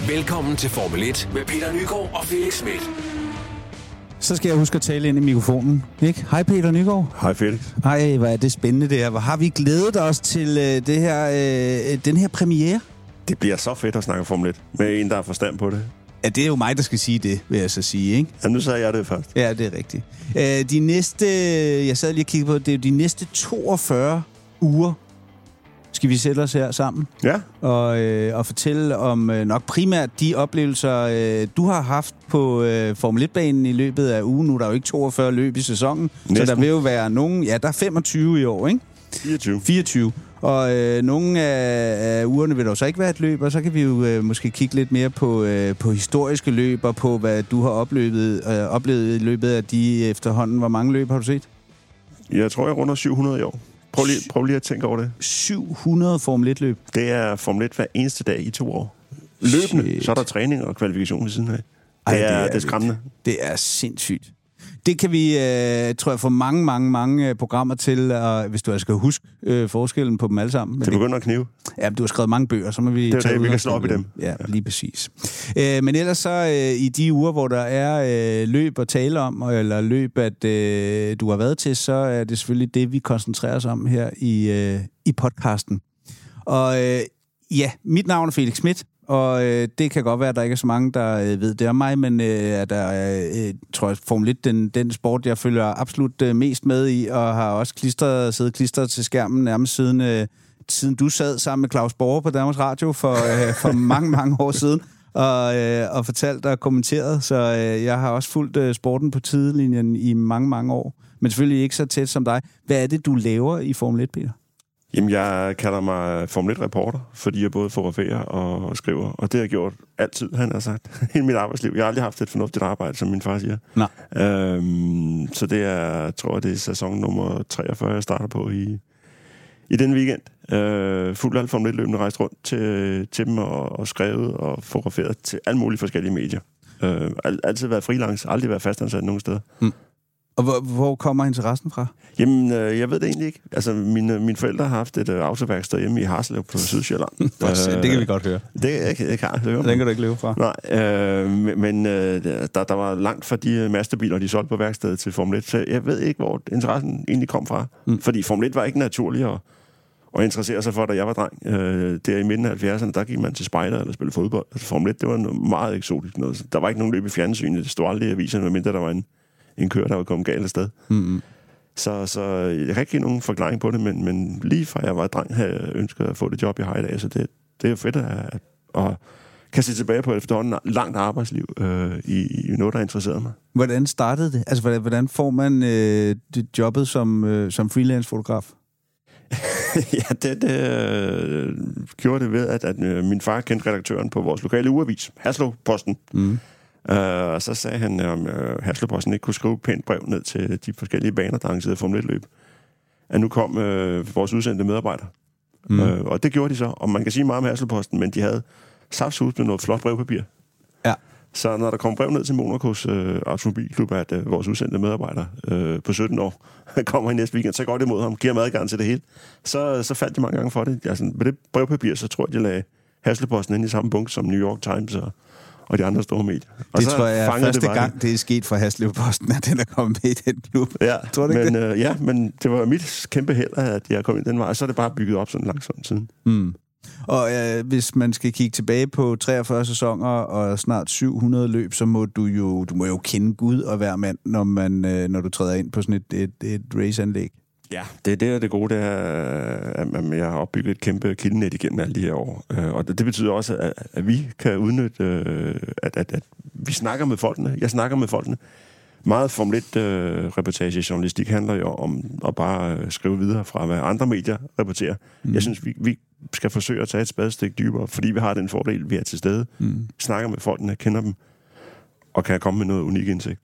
Velkommen til Formel 1 med Peter Nygaard og Felix Schmidt. Så skal jeg huske at tale ind i mikrofonen. Ikke? Hej Peter Nygaard. Hej Felix. Hej, hvor er det spændende det her. Hvor har vi glædet os til øh, det her, øh, den her premiere? Det bliver så fedt at snakke Formel 1 med en, der har forstand på det. Ja, det er jo mig, der skal sige det, vil jeg så sige, ikke? Ja, nu sagde jeg det først. Ja, det er rigtigt. Øh, de næste, jeg sad lige og kiggede på, det er jo de næste 42 uger, skal vi sætte os her sammen Ja, og, øh, og fortælle om øh, nok primært de oplevelser, øh, du har haft på øh, Formel 1-banen i løbet af ugen. Nu er der jo ikke 42 løb i sæsonen, Næsten. så der vil jo være nogen... Ja, der er 25 i år, ikke? 24. 24. Og øh, nogle af, af ugerne vil der så ikke være et løb, og så kan vi jo øh, måske kigge lidt mere på, øh, på historiske løb, og på hvad du har oplevet, øh, oplevet i løbet af de efterhånden. Hvor mange løb har du set? Jeg tror, jeg runder 700 i år. Prøv lige, prøv lige at tænke over det. 700 Formel 1-løb. Det er Formel 1 hver eneste dag i to år. Løbende. Shit. Så er der træning og kvalifikation ved siden af. Det, Ej, er, det er det er skræmmende. Det er sindssygt. Det kan vi, øh, tror jeg, få mange, mange, mange øh, programmer til, og hvis du altså skal huske øh, forskellen på dem alle sammen. Men Det begynder at knive. Ja, du har skrevet mange bøger, så må vi... Det er det, vi kan slå op i dem. Ja, lige præcis. Øh, men ellers så øh, i de uger, hvor der er øh, løb at tale om, eller løb, at øh, du har været til, så er det selvfølgelig det, vi koncentrerer os om her i, øh, i podcasten. Og øh, ja, mit navn er Felix Schmidt, og øh, det kan godt være, at der ikke er så mange, der øh, ved det om mig, men øh, at der er, øh, tror jeg, Formel 1, den, den sport, jeg følger absolut øh, mest med i, og har også klistret, siddet klistret til skærmen nærmest siden, øh, siden du sad sammen med Claus Borger på Danmarks Radio for, øh, for mange, mange år siden, og, øh, og fortalt og kommenteret, så øh, jeg har også fulgt øh, sporten på tidelinjen i mange, mange år, men selvfølgelig ikke så tæt som dig. Hvad er det, du laver i Formel 1, Peter? Jamen, jeg kalder mig Formel 1-reporter, fordi jeg både fotograferer og skriver. Og det har jeg gjort altid, han har sagt, hele mit arbejdsliv. Jeg har aldrig haft et fornuftigt arbejde, som min far siger. Nej. Øhm, så det er, tror jeg, det er sæson nummer 43, jeg starter på i, i den weekend. Øh, fuldt alt Formel 1-løbende rejst rundt til, til dem og, og skrevet og fotograferet til alle mulige forskellige medier. Øh, al, altid været freelance, aldrig været fastansat nogen steder. Og hvor, hvor kommer interessen fra? Jamen, øh, jeg ved det egentlig ikke. Altså, mine, mine forældre har haft et øh, autoværksted hjemme i Harslev på Sydsjælland. det kan vi godt høre. Det, jeg, jeg, jeg kan høre. Den kan du ikke leve fra. Nej, øh, men- men øh, der, der var langt fra de øh, masterbiler, de solgte på værkstedet til Formel 1, så jeg ved ikke, hvor interessen egentlig kom fra. Mm. Fordi Formel 1 var ikke naturlig at, at interessere sig for, da jeg var dreng. Øh, der i midten af 70'erne, der gik man til spejder eller spille fodbold. Altså, Formel 1, det var noget meget eksotisk noget. Der var ikke nogen løb i fjernsynet. Det stod aldrig i aviserne, medmindre der var en, en kører, der var kommet galt afsted. Mm-hmm. Så, så jeg kan ikke give nogen forklaring på det, men, men lige fra jeg var dreng, havde jeg ønsket at få det job, jeg har i dag. Så det, det er fedt at, at kan se tilbage på efterhånden langt arbejdsliv øh, i, i noget, der interesserede mig. Hvordan startede det? Altså, hvordan, hvordan får man øh, det jobbet som, øh, som freelance-fotograf? ja, det, det øh, gjorde det ved, at, at øh, min far kendte redaktøren på vores lokale ugeavis, Haslo-posten. Mm. Øh, og så sagde han, om øh, Haslo-posten ikke kunne skrive et pænt brev ned til de forskellige baner, der arrangerede Formel 1-løb. At nu kom øh, vores udsendte medarbejdere. Mm. Øh, og det gjorde de så. Og man kan sige meget om Haslo-posten, men de havde saftsus med noget flot brevpapir. Ja. Så når der kom brev ned til Monacos øh, automobilklub, at øh, vores udsendte medarbejdere øh, på 17 år kommer i næste weekend, så går det imod ham, giver ham adgang til det hele. Så, så faldt de mange gange for det. Altså, med det brevpapir, så tror jeg, de lagde Hasleposten ind i samme bunke som New York Times og, og de andre store medier. Og Det så tror jeg er første bare- gang, det er sket for Haslev Posten, at den er kommet med i den klub. Ja, Tror du ikke men, øh, ja, men det var mit kæmpe held, at jeg kom ind den vej, og så er det bare bygget op sådan langsomt siden. Mm. Og øh, hvis man skal kigge tilbage på 43 sæsoner og snart 700 løb, så må du jo, du må jo kende Gud og hver mand, når, man, øh, når du træder ind på sådan et, et, et raceanlæg. Ja, det er det, og det gode, det er, at jeg har opbygget et kæmpe kildenet igennem alle de her år. Øh, Og det betyder også, at, at vi kan udnytte, øh, at, at, at vi snakker med folkene. Jeg snakker med folkene. Meget Formel 1 øh, handler jo om at bare skrive videre fra, hvad andre medier rapporterer. Mm. Jeg synes, vi, vi skal forsøge at tage et spadestik dybere, fordi vi har den fordel, vi er til stede. Mm. Snakker med folkene, kender dem, og kan komme med noget unik indsigt.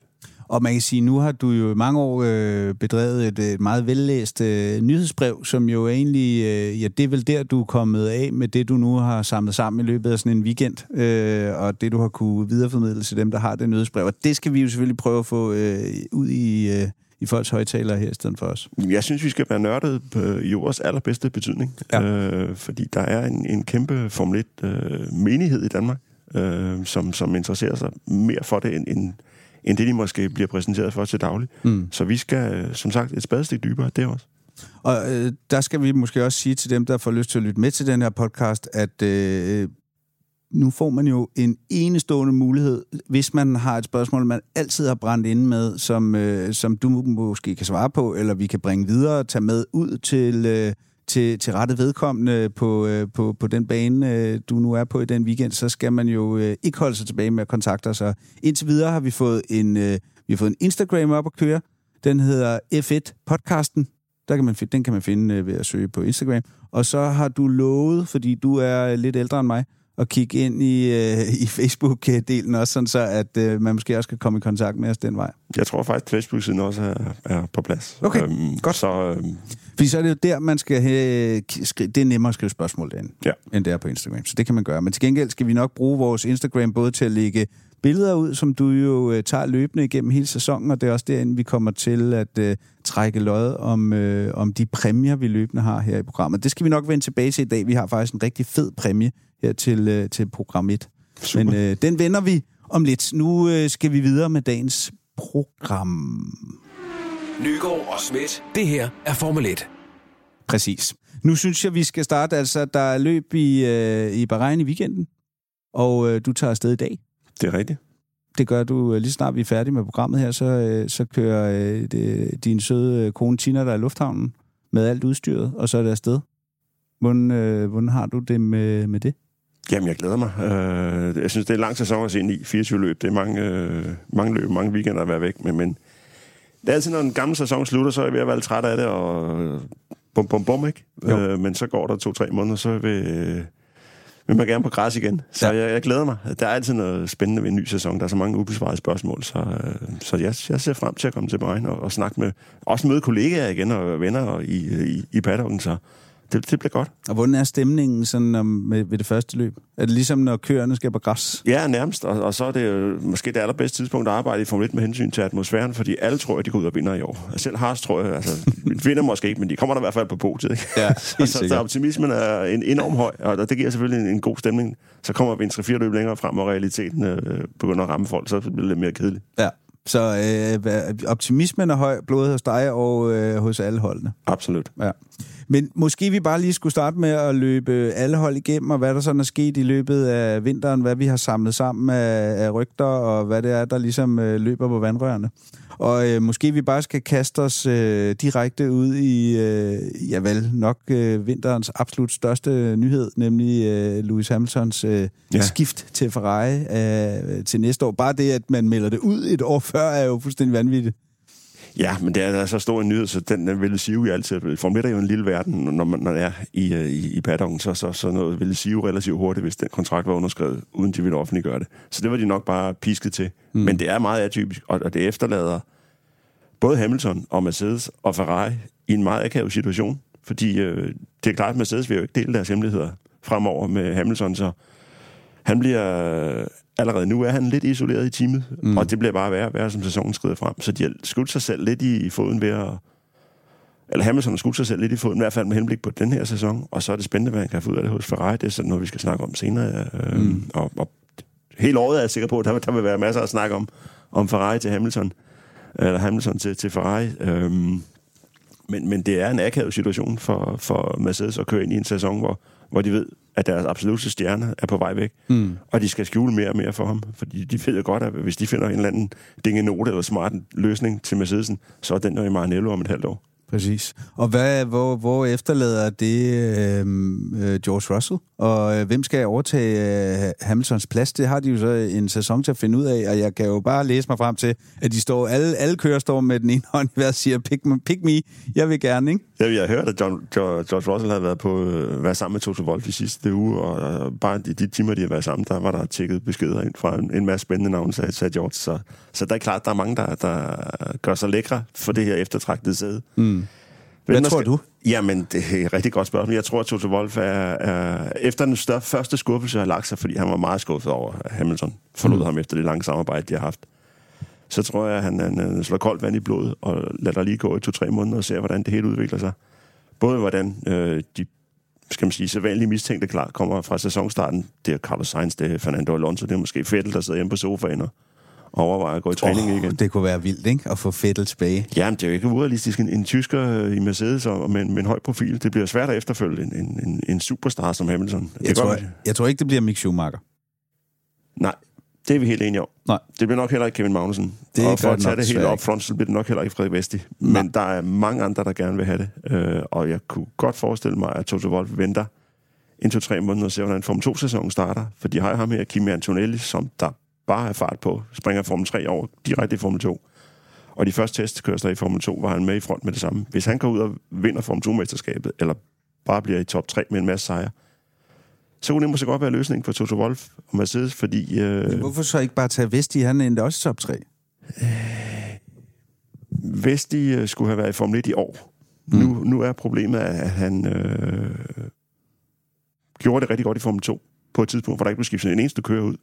Og man kan sige, nu har du jo i mange år øh, bedrevet et, et meget vellæst øh, nyhedsbrev, som jo egentlig, øh, ja, det er vel der, du er kommet af med det, du nu har samlet sammen i løbet af sådan en weekend, øh, og det, du har kunne videreformidle til dem, der har det nyhedsbrev. Og det skal vi jo selvfølgelig prøve at få øh, ud i, øh, i folks højtalere her i stedet for os. Jeg synes, vi skal være nørdet på, i ordets allerbedste betydning. Ja. Øh, fordi der er en, en kæmpe Formel 1-menighed i Danmark. øh, som, som interesserer sig mere for det, end, end, end det, de måske bliver præsenteret for til daglig. Mm. Så vi skal, øh, som sagt, et spadestik dybere, det også. Og øh, der skal vi måske også sige til dem, der får lyst til at lytte med til den her podcast, at øh, nu får man jo en enestående mulighed, hvis man har et spørgsmål, man altid har brændt inde med, som, øh, som du måske kan svare på, eller vi kan bringe videre og tage med ud til, øh, til, til rette vedkommende på, øh, på, på den bane, øh, du nu er på i den weekend, så skal man jo øh, ikke holde sig tilbage med at kontakte os. Og indtil videre har vi fået en, øh, vi har fået en Instagram op at køre. Den hedder F1-podcasten. Der kan man, den kan man finde øh, ved at søge på Instagram. Og så har du lovet, fordi du er lidt ældre end mig, at kigge ind i, øh, i Facebook-delen også, sådan så at øh, man måske også kan komme i kontakt med os den vej. Jeg tror faktisk, at Facebook-siden også er, er på plads. Okay, øhm, godt. Så, øhm, Fordi så er det jo der, man skal have... Det er nemmere at skrive spørgsmål derinde, ja. end det er på Instagram. Så det kan man gøre. Men til gengæld skal vi nok bruge vores Instagram både til at lægge billeder ud, som du jo øh, tager løbende igennem hele sæsonen, og det er også derinde, vi kommer til at øh, trække lod om, øh, om de præmier, vi løbende har her i programmet. Det skal vi nok vende tilbage til i dag. Vi har faktisk en rigtig fed præmie her til, øh, til program 1. Super. Men øh, den vender vi om lidt. Nu øh, skal vi videre med dagens program. Nygaard og Smidt. Det her er Formel 1. Præcis. Nu synes jeg, vi skal starte. Altså, der er løb i, øh, i Bahrain i weekenden, og øh, du tager afsted i dag. Det er rigtigt. Det gør du øh, lige snart vi er færdige med programmet her, så, øh, så kører øh, det, din søde kone Tina der i lufthavnen med alt udstyret, og så er det afsted. Hvordan, øh, hvordan har du det med, med det? Jamen, jeg glæder mig. Øh, jeg synes, det er en lang sæson at se ind i. 24 løb. Det er mange, øh, mange løb, mange weekender at være væk med, men det er altid, når en gammel sæson slutter, så er jeg ved at være lidt træt af det, og bum, bum, bum, ikke? Øh, men så går der to-tre måneder, så vil, øh, vil man gerne på græs igen. Så ja. jeg, jeg glæder mig. Der er altid noget spændende ved en ny sæson. Der er så mange ubesvarede spørgsmål, så, øh, så jeg, jeg ser frem til at komme til Bahrain og, og snakke med, også møde kollegaer igen og venner og i, i, i paddocken, så det, det bliver godt. Og hvordan er stemningen sådan om, med, ved det første løb? Er det ligesom, når køerne skal på græs? Ja, nærmest. Og, og så er det jo måske det allerbedste tidspunkt at arbejde i Formel 1 med hensyn til atmosfæren, fordi alle tror, at de går ud og vinder i år. Selv Haas tror jeg, altså, vinder måske ikke, men de kommer der i hvert fald på podiet. Ikke? Ja, så, så optimismen er en enorm høj, og det giver selvfølgelig en, en god stemning. Så kommer vi en 3-4 løb længere frem, og realiteten øh, begynder at ramme folk, så bliver det lidt mere kedeligt. Ja. Så øh, optimismen er høj, både hos dig og øh, hos alle holdene. Absolut. Ja. Men måske vi bare lige skulle starte med at løbe alle hold igennem, og hvad der sådan er sket i løbet af vinteren, hvad vi har samlet sammen af, af rygter, og hvad det er, der ligesom øh, løber på vandrørene. Og øh, måske vi bare skal kaste os øh, direkte ud i, øh, ja vel, nok øh, vinterens absolut største nyhed, nemlig øh, Lewis Hamiltons øh, ja. skift til Ferrari øh, til næste år. Bare det, at man melder det ud et år før, er jo fuldstændig vanvittigt. Ja, men det er så stor en nyhed, så den, vil sige jo altid. Formel 1 er jo en lille verden, når man, når er i, øh, i, i paddocken, så, så, så noget vil sige relativt hurtigt, hvis den kontrakt var underskrevet, uden de ville offentliggøre det. Så det var de nok bare pisket til. Mm. Men det er meget atypisk, og, og det efterlader både Hamilton og Mercedes og Ferrari i en meget akavet situation, fordi øh, det er klart, at Mercedes vil jo ikke dele deres hemmeligheder fremover med Hamilton, så han bliver allerede nu er han lidt isoleret i teamet, mm. og det bliver bare værre og værre, som sæsonen skrider frem. Så de har skudt sig selv lidt i, i foden ved at... Eller Hamilton har skudt sig selv lidt i foden, i hvert fald med henblik på den her sæson, og så er det spændende, hvad han kan få ud af det hos Ferrari. Det er sådan noget, vi skal snakke om senere. Øh, mm. og, og hele året er jeg sikker på, at der, der vil være masser at snakke om, om Ferrari til Hamilton. Eller Hamilton til, til Ferrari. Øh, men, men det er en akavet situation for, for Mercedes at køre ind i en sæson, hvor, hvor de ved, at deres absolutte stjerne er på vej væk. Mm. Og de skal skjule mere og mere for ham. Fordi de ved jo godt, at hvis de finder en eller anden dingenote eller smart løsning til Mercedesen, så er den jo i Maranello om et halvt år. Præcis. Og hvad, hvor, hvor efterlader det øhm, øh, George Russell? Og øh, hvem skal overtage øh, Hamiltons plads? Det har de jo så en sæson til at finde ud af, og jeg kan jo bare læse mig frem til, at de står, alle, alle kører står med den ene hånd i hver siger, pick me, pick me, jeg vil gerne, ikke? Ja, jeg har hørt, at John, George Russell havde været på øh, været sammen med Toto Wolff i sidste uge, og, og bare de, de timer, de har været sammen, der var der tjekket beskeder ind fra en, en masse spændende navne, sagde, sagde George. Så, så der er klart, der er mange, der, der gør sig lækre for det her eftertragtede sæde. Mm. Hvad tror skal... du? Jamen, det er et rigtig godt spørgsmål. Jeg tror, at Toto Wolff er, er efter den større, første skuffelse har lagt sig, fordi han var meget skuffet over, at Hamilton forlod mm. ham efter det lange samarbejde, de har haft. Så tror jeg, at han, han slår koldt vand i blodet og lader der lige gå i to-tre måneder og ser, hvordan det hele udvikler sig. Både hvordan øh, de skal man sige, sædvanlige mistænkte klar kommer fra sæsonstarten. Det er Carlos Sainz, det er Fernando Alonso, det er måske Vettel, der sidder hjemme på sofaen og overvejer at gå i træning oh, igen. Det kunne være vildt, ikke? At få Vettel tilbage. Jamen, det er jo ikke urealistisk. En, en tysker i Mercedes og med, med en høj profil, det bliver svært at efterfølge en, en, en superstar som Hamilton. Jeg, det tror, godt, jeg, jeg tror ikke, det bliver Mick Schumacher. Nej, det er vi helt enige om. Nej. Det bliver nok heller ikke Kevin Magnussen. Det og for at tage det helt op front, så bliver det nok heller ikke Frederik Vesti. Men der er mange andre, der gerne vil have det. Øh, og jeg kunne godt forestille mig, at Toto Wolff venter en, to, tre måneder og ser, hvordan Formel 2-sæsonen starter. For de har ham her, Kimi Antonelli, som der bare er fart på. Springer Formel 3 over direkte i Formel 2. Og de første testkørsler i Formel 2 var han med i front med det samme. Hvis han går ud og vinder Formel 2-mesterskabet, eller bare bliver i top 3 med en masse sejre, så kunne det måske godt være løsningen for Toto Wolff og Mercedes, fordi... Øh, Hvorfor så ikke bare tage Vesti? Han endte også i top 3. hvis de øh, skulle have været i Formel 1 i år, mm. nu, nu er problemet, at han øh, gjorde det rigtig godt i Formel 2 på et tidspunkt, hvor der ikke blev skiftet en eneste kører ud.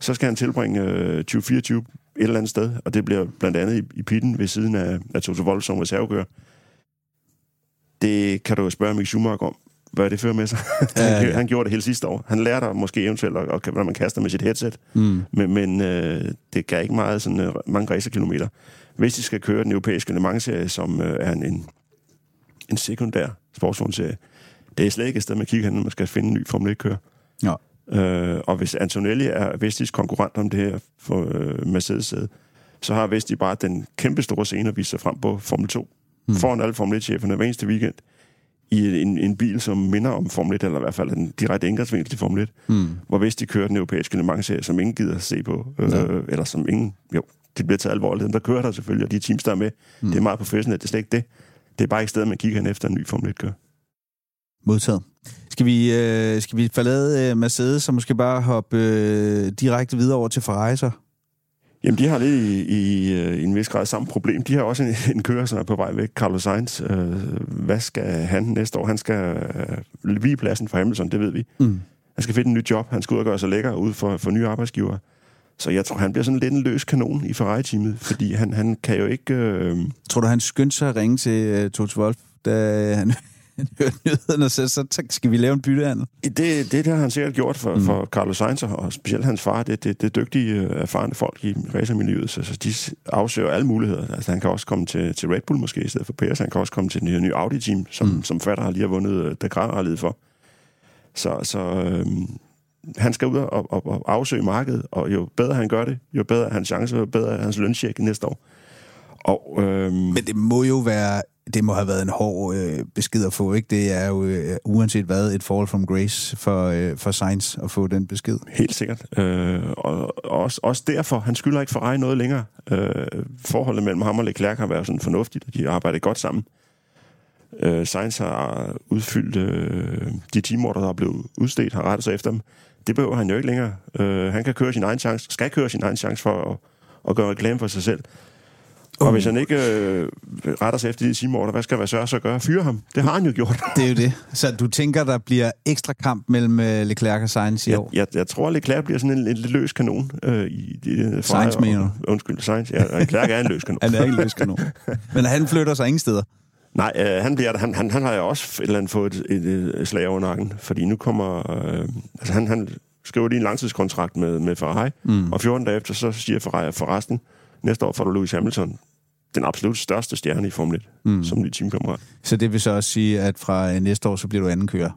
Så skal han tilbringe øh, 2024 et eller andet sted, og det bliver blandt andet i, i pitten ved siden af, af Toto Wolff som reservekører. Det kan du spørge Mick Schumacher om, hvad det fører med sig. Ja, han, ja. han gjorde det hele sidste år. Han lærte måske eventuelt, at, at, hvordan man kaster med sit headset, Mm. men, men øh, det gav ikke meget, sådan, øh, mange racerkilometer. Hvis de skal køre den europæiske Le Mans-serie, som øh, er en, en, en sekundær sportsvognserie, det er slet ikke et sted, man kigger hen, når man skal finde en ny Formel 1-kører. Ja. Øh, og hvis Antonelli er Vestis konkurrent om det her for øh, mercedes så har Vesti bare den kæmpe store scene at vise sig frem på Formel 2. Mm. Foran alle Formel 1-cheferne hver eneste weekend i en, en bil, som minder om Formel 1, eller i hvert fald en direkte indgangsvinkel til Formel 1, Mm. hvor hvis de kører den europæiske Le Mans-serie, som ingen gider at se på, øh, Ja. eller som ingen, jo, det bliver taget alvorligt. Dem, der kører der selvfølgelig, og de teams, der er med, mm. det er meget professionelt, det er slet ikke det. Det er bare ikke stedet, man kigger hen efter en ny Formel 1-kører. Modtaget. Skal vi, øh, skal vi forlade øh, Mercedes og måske bare hoppe øh, direkte videre over til Ferrari så? Jamen, de har lidt i, i, øh, i en vis grad samme problem. De har også en, en kører, som er på vej væk, Carlos Sainz. Øh, hvad skal han næste år? Han skal øh, lige pladsen for Hamilton, det ved vi. Mm. Han skal finde en ny job. Han skal ud og gøre sig lækker ud for, for nye arbejdsgivere. Så jeg tror, han bliver sådan lidt en løs kanon i Ferrari-teamet, fordi han, han kan jo ikke... Øh, Tror du, han skyndte sig at ringe til uh, Toto Wolff, da han hørte nyhederne, og så, skal vi lave en byttehandel? Det, det, det har han sikkert gjort for, Mm. for Carlos Sainz, og specielt hans far. Det, det, det er dygtige, øh, erfarne folk i racermiljøet, så, så de afsøger alle muligheder. Altså, han kan også komme til, til Red Bull måske i stedet for Perez. Han kan også komme til det nye Audi-team, som, Mm. som fatter har lige har vundet øh, Dakar-rallyet for. Så, så øh, han skal ud og, og, og afsøge markedet, og jo bedre han gør det, jo bedre er hans chance, jo bedre er hans løncheck næste år. Og, øh, Men det må jo være, det må have været en hård øh, besked at få, ikke? Det er jo øh, uanset hvad et fall from grace for, øh, for Sainz at få den besked. Helt sikkert. Øh, og også, også derfor, han skylder ikke Ferrari noget længere. Øh, forholdet mellem ham og Leclerc har været sådan fornuftigt, og de har arbejdet godt sammen. Øh, Sainz har udfyldt øh, de teamorder, der er blevet udstedt, har rettet sig efter dem. Det behøver han jo ikke længere. Øh, han kan køre sin egen chance, skal køre sin egen chance for at, at gøre reklame for sig selv. Og Uh. hvis han ikke øh, retter sig efter de teamorder, hvad skal være så at gøre? Fyre ham. Det har han jo gjort. Det er jo det. Så du tænker, der bliver ekstra kamp mellem øh, Leclerc og Sainz i Jeg, år? jeg, jeg tror, Leclerc bliver sådan en, en lidt løs kanon øh, i de Sainz, mener du? Undskyld, Sainz. Ja, Leclerc er en løs kanon. Han er ikke løs kanon. Men han flytter sig ingen steder. Nej, øh, han, bliver, han, han, han har jo også et eller andet fået et, et, et slag over nakken, fordi nu kommer... Øh, altså han, han skriver lige en langtidskontrakt med, med Ferrari, Mm. og 14 dage efter, så siger Ferrari, for resten, næste år får du Lewis Hamilton, den absolut største stjerne i Formel 1, Mm. som ny teamkammerat. Så det vil så også sige, at fra øh, næste år, så bliver du anden kører.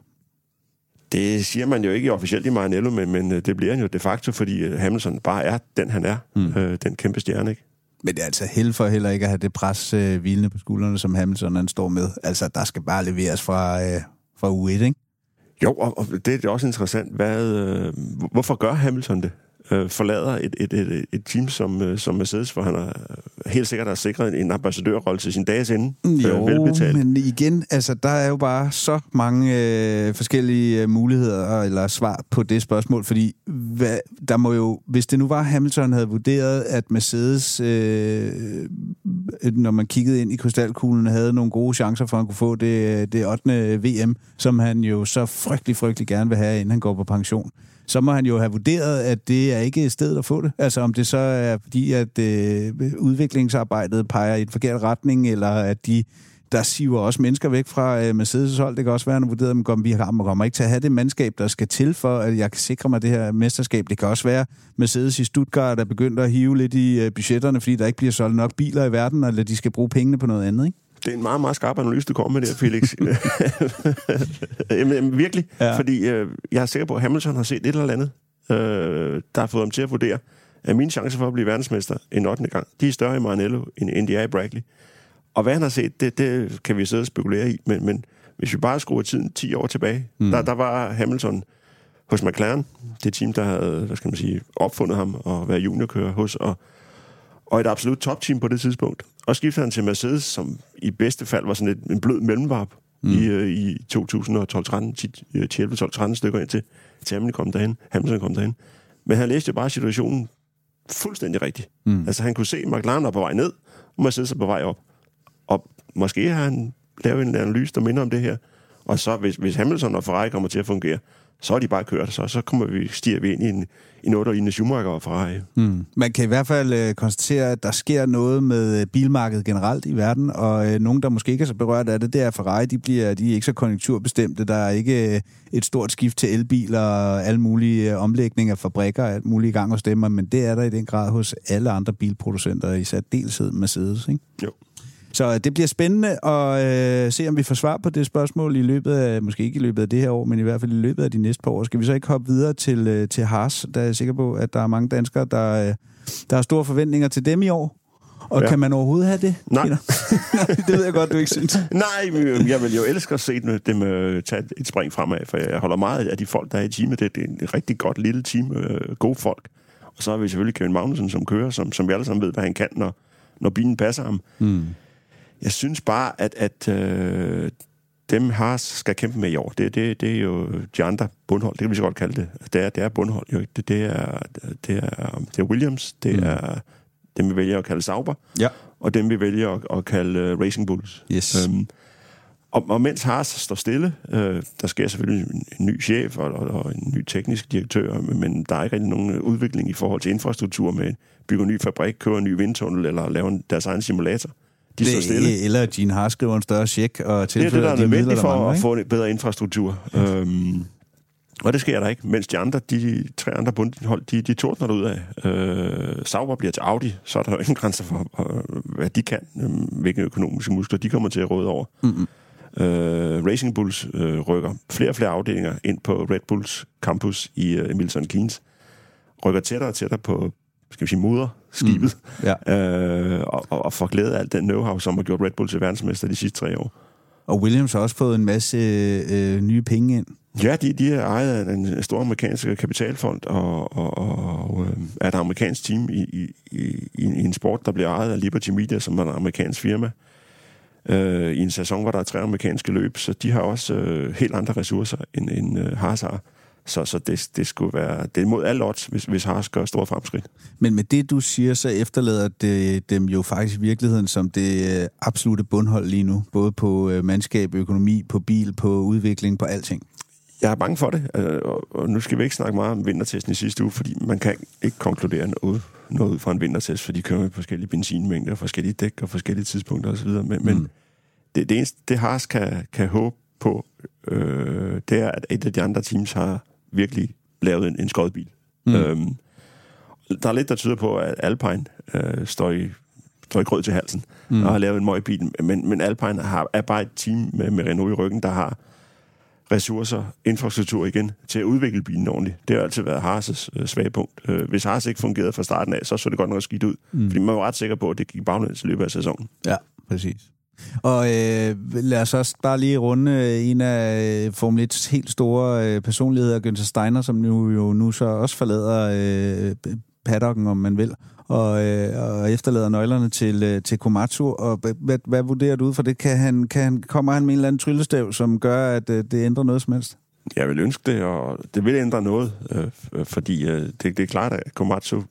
Det siger man jo ikke officielt i Maranello, men, men øh, det bliver han jo de facto, fordi øh, Hamilton bare er den, han er. Mm. Øh, den kæmpe stjerne, ikke? Men det er altså held for heller ikke at have det pres øh, hvilende på skuldrene, som Hamilton han står med. Altså, der skal bare leveres fra, øh, fra U1, ikke? Jo, og, og det er også interessant. Hvad, øh, hvorfor gør Hamilton det? Øh, forlader et, et, et, et team som, øh, som Mercedes, hvor han har helt sikkert har sikret en ambassadørrolle til sin dages ende. Jo, velbetalt. men igen, altså, der er jo bare så mange øh, forskellige øh, muligheder eller svar på det spørgsmål, fordi hvad, der må jo, hvis det nu var, Hamilton havde vurderet, at Mercedes, øh, når man kiggede ind i krystalkuglen, havde nogle gode chancer for, at han kunne få det, det 8. VM, som han jo så frygtelig, frygtelig gerne vil have, inden han går på pension så må han jo have vurderet, at det er ikke stedet at få det. Altså om det så er fordi, at øh, udviklingsarbejdet peger i den forkerte retning, eller at de der siver også mennesker væk fra øh, Mercedes' hold. Det kan også være, at han vurderet, at vi kommer ikke til at have det mandskab, der skal til for, at jeg kan sikre mig det her mesterskab. Det kan også være, Mercedes i Stuttgart er begyndt at hive lidt i øh, budgetterne, fordi der ikke bliver solgt nok biler i verden, eller de skal bruge pengene på noget andet, ikke? Det er en meget, meget skarp analyse, du kommer med der, Felix. jamen, virkelig. Ja. Fordi øh, jeg er sikker på, at Hamilton har set et eller andet, øh, der har fået ham til at vurdere, at mine chancer for at blive verdensmester en 8. gang, de er større i Maranello end, de er i Brackley. Og hvad han har set, det, det kan vi sidde og spekulere i, men, men hvis vi bare skruer tiden 10 år tilbage, mm. der, der var Hamilton hos McLaren, det team, der havde, hvad skal man sige, opfundet ham og være juniorkører hos, og, og et absolut topteam på det tidspunkt. Og skiftede han til Mercedes, som i bedste fald var sådan et, en blød mellemvarp mm. i, øh, i 2012-13, 12-13 stykker ind til, til Hamilton kom derhen. Hamilton kom derhen. Men han læste jo bare situationen fuldstændig rigtigt. Mm. Altså han kunne se, at McLaren var på vej ned, og Mercedes er på vej op. Og måske har han lavet en analyse, der minder om det her. Og så, hvis, hvis Hamilton og Ferrari kommer til at fungere, så er de bare kørt, så, så kommer vi, stiger vi ind i en, i noget, der ligner Schumacher og Ferrari. Mm. Man kan i hvert fald øh, konstatere, at der sker noget med øh, bilmarkedet generelt i verden, og øh, nogen, der måske ikke er så berørt af det, det er Ferrari, de, bliver, de er ikke så konjunkturbestemte. Der er ikke øh, et stort skift til elbiler og alle mulige øh, omlægninger af fabrikker og alt muligt i gang hos dem, men det er der i den grad hos alle andre bilproducenter, i særdeleshed Mercedes, ikke? Jo. Så det bliver spændende at øh, se, om vi får svar på det spørgsmål i løbet af, måske ikke i løbet af det her år, men i hvert fald i løbet af de næste par år. Skal vi så ikke hoppe videre til, øh, til Haas? Der er jeg sikker på, at der er mange danskere, der, øh, der har store forventninger til dem i år. Og ja. kan man overhovedet have det? Nej. Det ved jeg godt, du ikke synes. Nej, jeg vil jo elske at se dem øh, tage et spring fremad, for jeg holder meget af de folk, der er i teamet. Det, det er en rigtig godt lille team, øh, gode folk. Og så har vi selvfølgelig Kevin Magnussen, som kører, som, som vi alle sammen ved, hvad han kan, når, når bilen passer ham. Mm. Jeg synes bare, at, at øh, dem har skal kæmpe med i år. Det, det, det er jo de andre bundhold, det kan vi så godt kalde det. Det er, det er bundhold jo. Det, det, er, det, er, det er Williams, det mm. er dem, vi vælger at kalde Sauber, ja. og dem, vi vælger at, at kalde uh, Racing Bulls. Yes. Øhm, og, og mens Haas står stille, øh, der sker selvfølgelig en, en ny chef og, og, og en ny teknisk direktør, men der er ikke rigtig nogen udvikling i forhold til infrastruktur med bygge en ny fabrik, køre en ny vindtunnel eller lave deres egen simulator. De står stille. Eller at Gene Haas skriver en større check og tilfører Det er det, der er nødvendigt for mangler, at få en bedre infrastruktur. Ja. Øhm, og det sker der ikke, mens de andre, de tre andre bundhold, de, de tordner ud af. Øh, Sauber bliver til Audi, så er der jo ingen grænser for, øh, hvad de kan, øh, hvilke økonomiske muskler de kommer til at råde over. Mm-hmm. Øh, Racing Bulls øh, rykker flere og flere afdelinger ind på Red Bulls campus i øh, Milton Keynes. Rykker tættere og tættere på, skal vi sige, moderskibet, mm. ja. øh, og, og, og får glæde af alt den know-how, som har gjort Red Bull til verdensmester de sidste tre år. Og Williams har også fået en masse øh, nye penge ind. Ja, de, de er ejet af en stor amerikansk kapitalfond, og, og, og øh, er et amerikansk team i, i, i, i en sport, der bliver ejet af Liberty Media, som er en amerikansk firma. Øh, I en sæson, hvor der er tre amerikanske løb, så de har også øh, helt andre ressourcer, end, end øh, Haas har. Så, så det, det skulle være det er mod alle odds, hvis, hvis Haas gør store fremskridt. Men med det, du siger, så efterlader det dem jo faktisk i virkeligheden som det øh, absolute bundhold lige nu. Både på øh, mandskab, økonomi, på bil, på udvikling, på alting. Jeg er bange for det, øh, og nu skal vi ikke snakke meget om vintertesten i sidste uge, fordi man kan ikke konkludere noget, noget ud fra en vintertest, for de kører med forskellige benzinmængder, forskellige dæk og forskellige tidspunkter osv. Men, mm. men det, det eneste, det Haas kan, kan håbe på, øh, det er, at et af de andre teams har virkelig lavet en, en skodbil. Mm. Øhm, der er lidt, der tyder på, at Alpine øh, står, i, står i grød til halsen mm. og har lavet en møgbil, men, men Alpine har, er bare et team med, med Renault i ryggen, der har ressourcer, infrastruktur igen, til at udvikle bilen ordentligt. Det har altid været Haas' øh, svage punkt. Øh, hvis Haas ikke fungerede fra starten af, så så det godt nok skidt ud. Mm. Fordi man var ret sikker på, at det gik baglæns i løbet af sæsonen. Ja, præcis. Og øh, lad os også bare lige runde øh, en af øh, Formel 1's helt store øh, personligheder, Günther Steiner, som nu jo nu så også forlader øh, paddocken, om man vil, og, øh, og efterlader nøglerne til, øh, til Komatsu. Og hvad, hvad vurderer du ud for det? Kan han, kan han, kommer han med en eller anden tryllestav, som gør, at øh, det ændrer noget som helst? Jeg vil ønske det, og det vil ændre noget, øh, fordi øh, det, det er klart, at Komatsu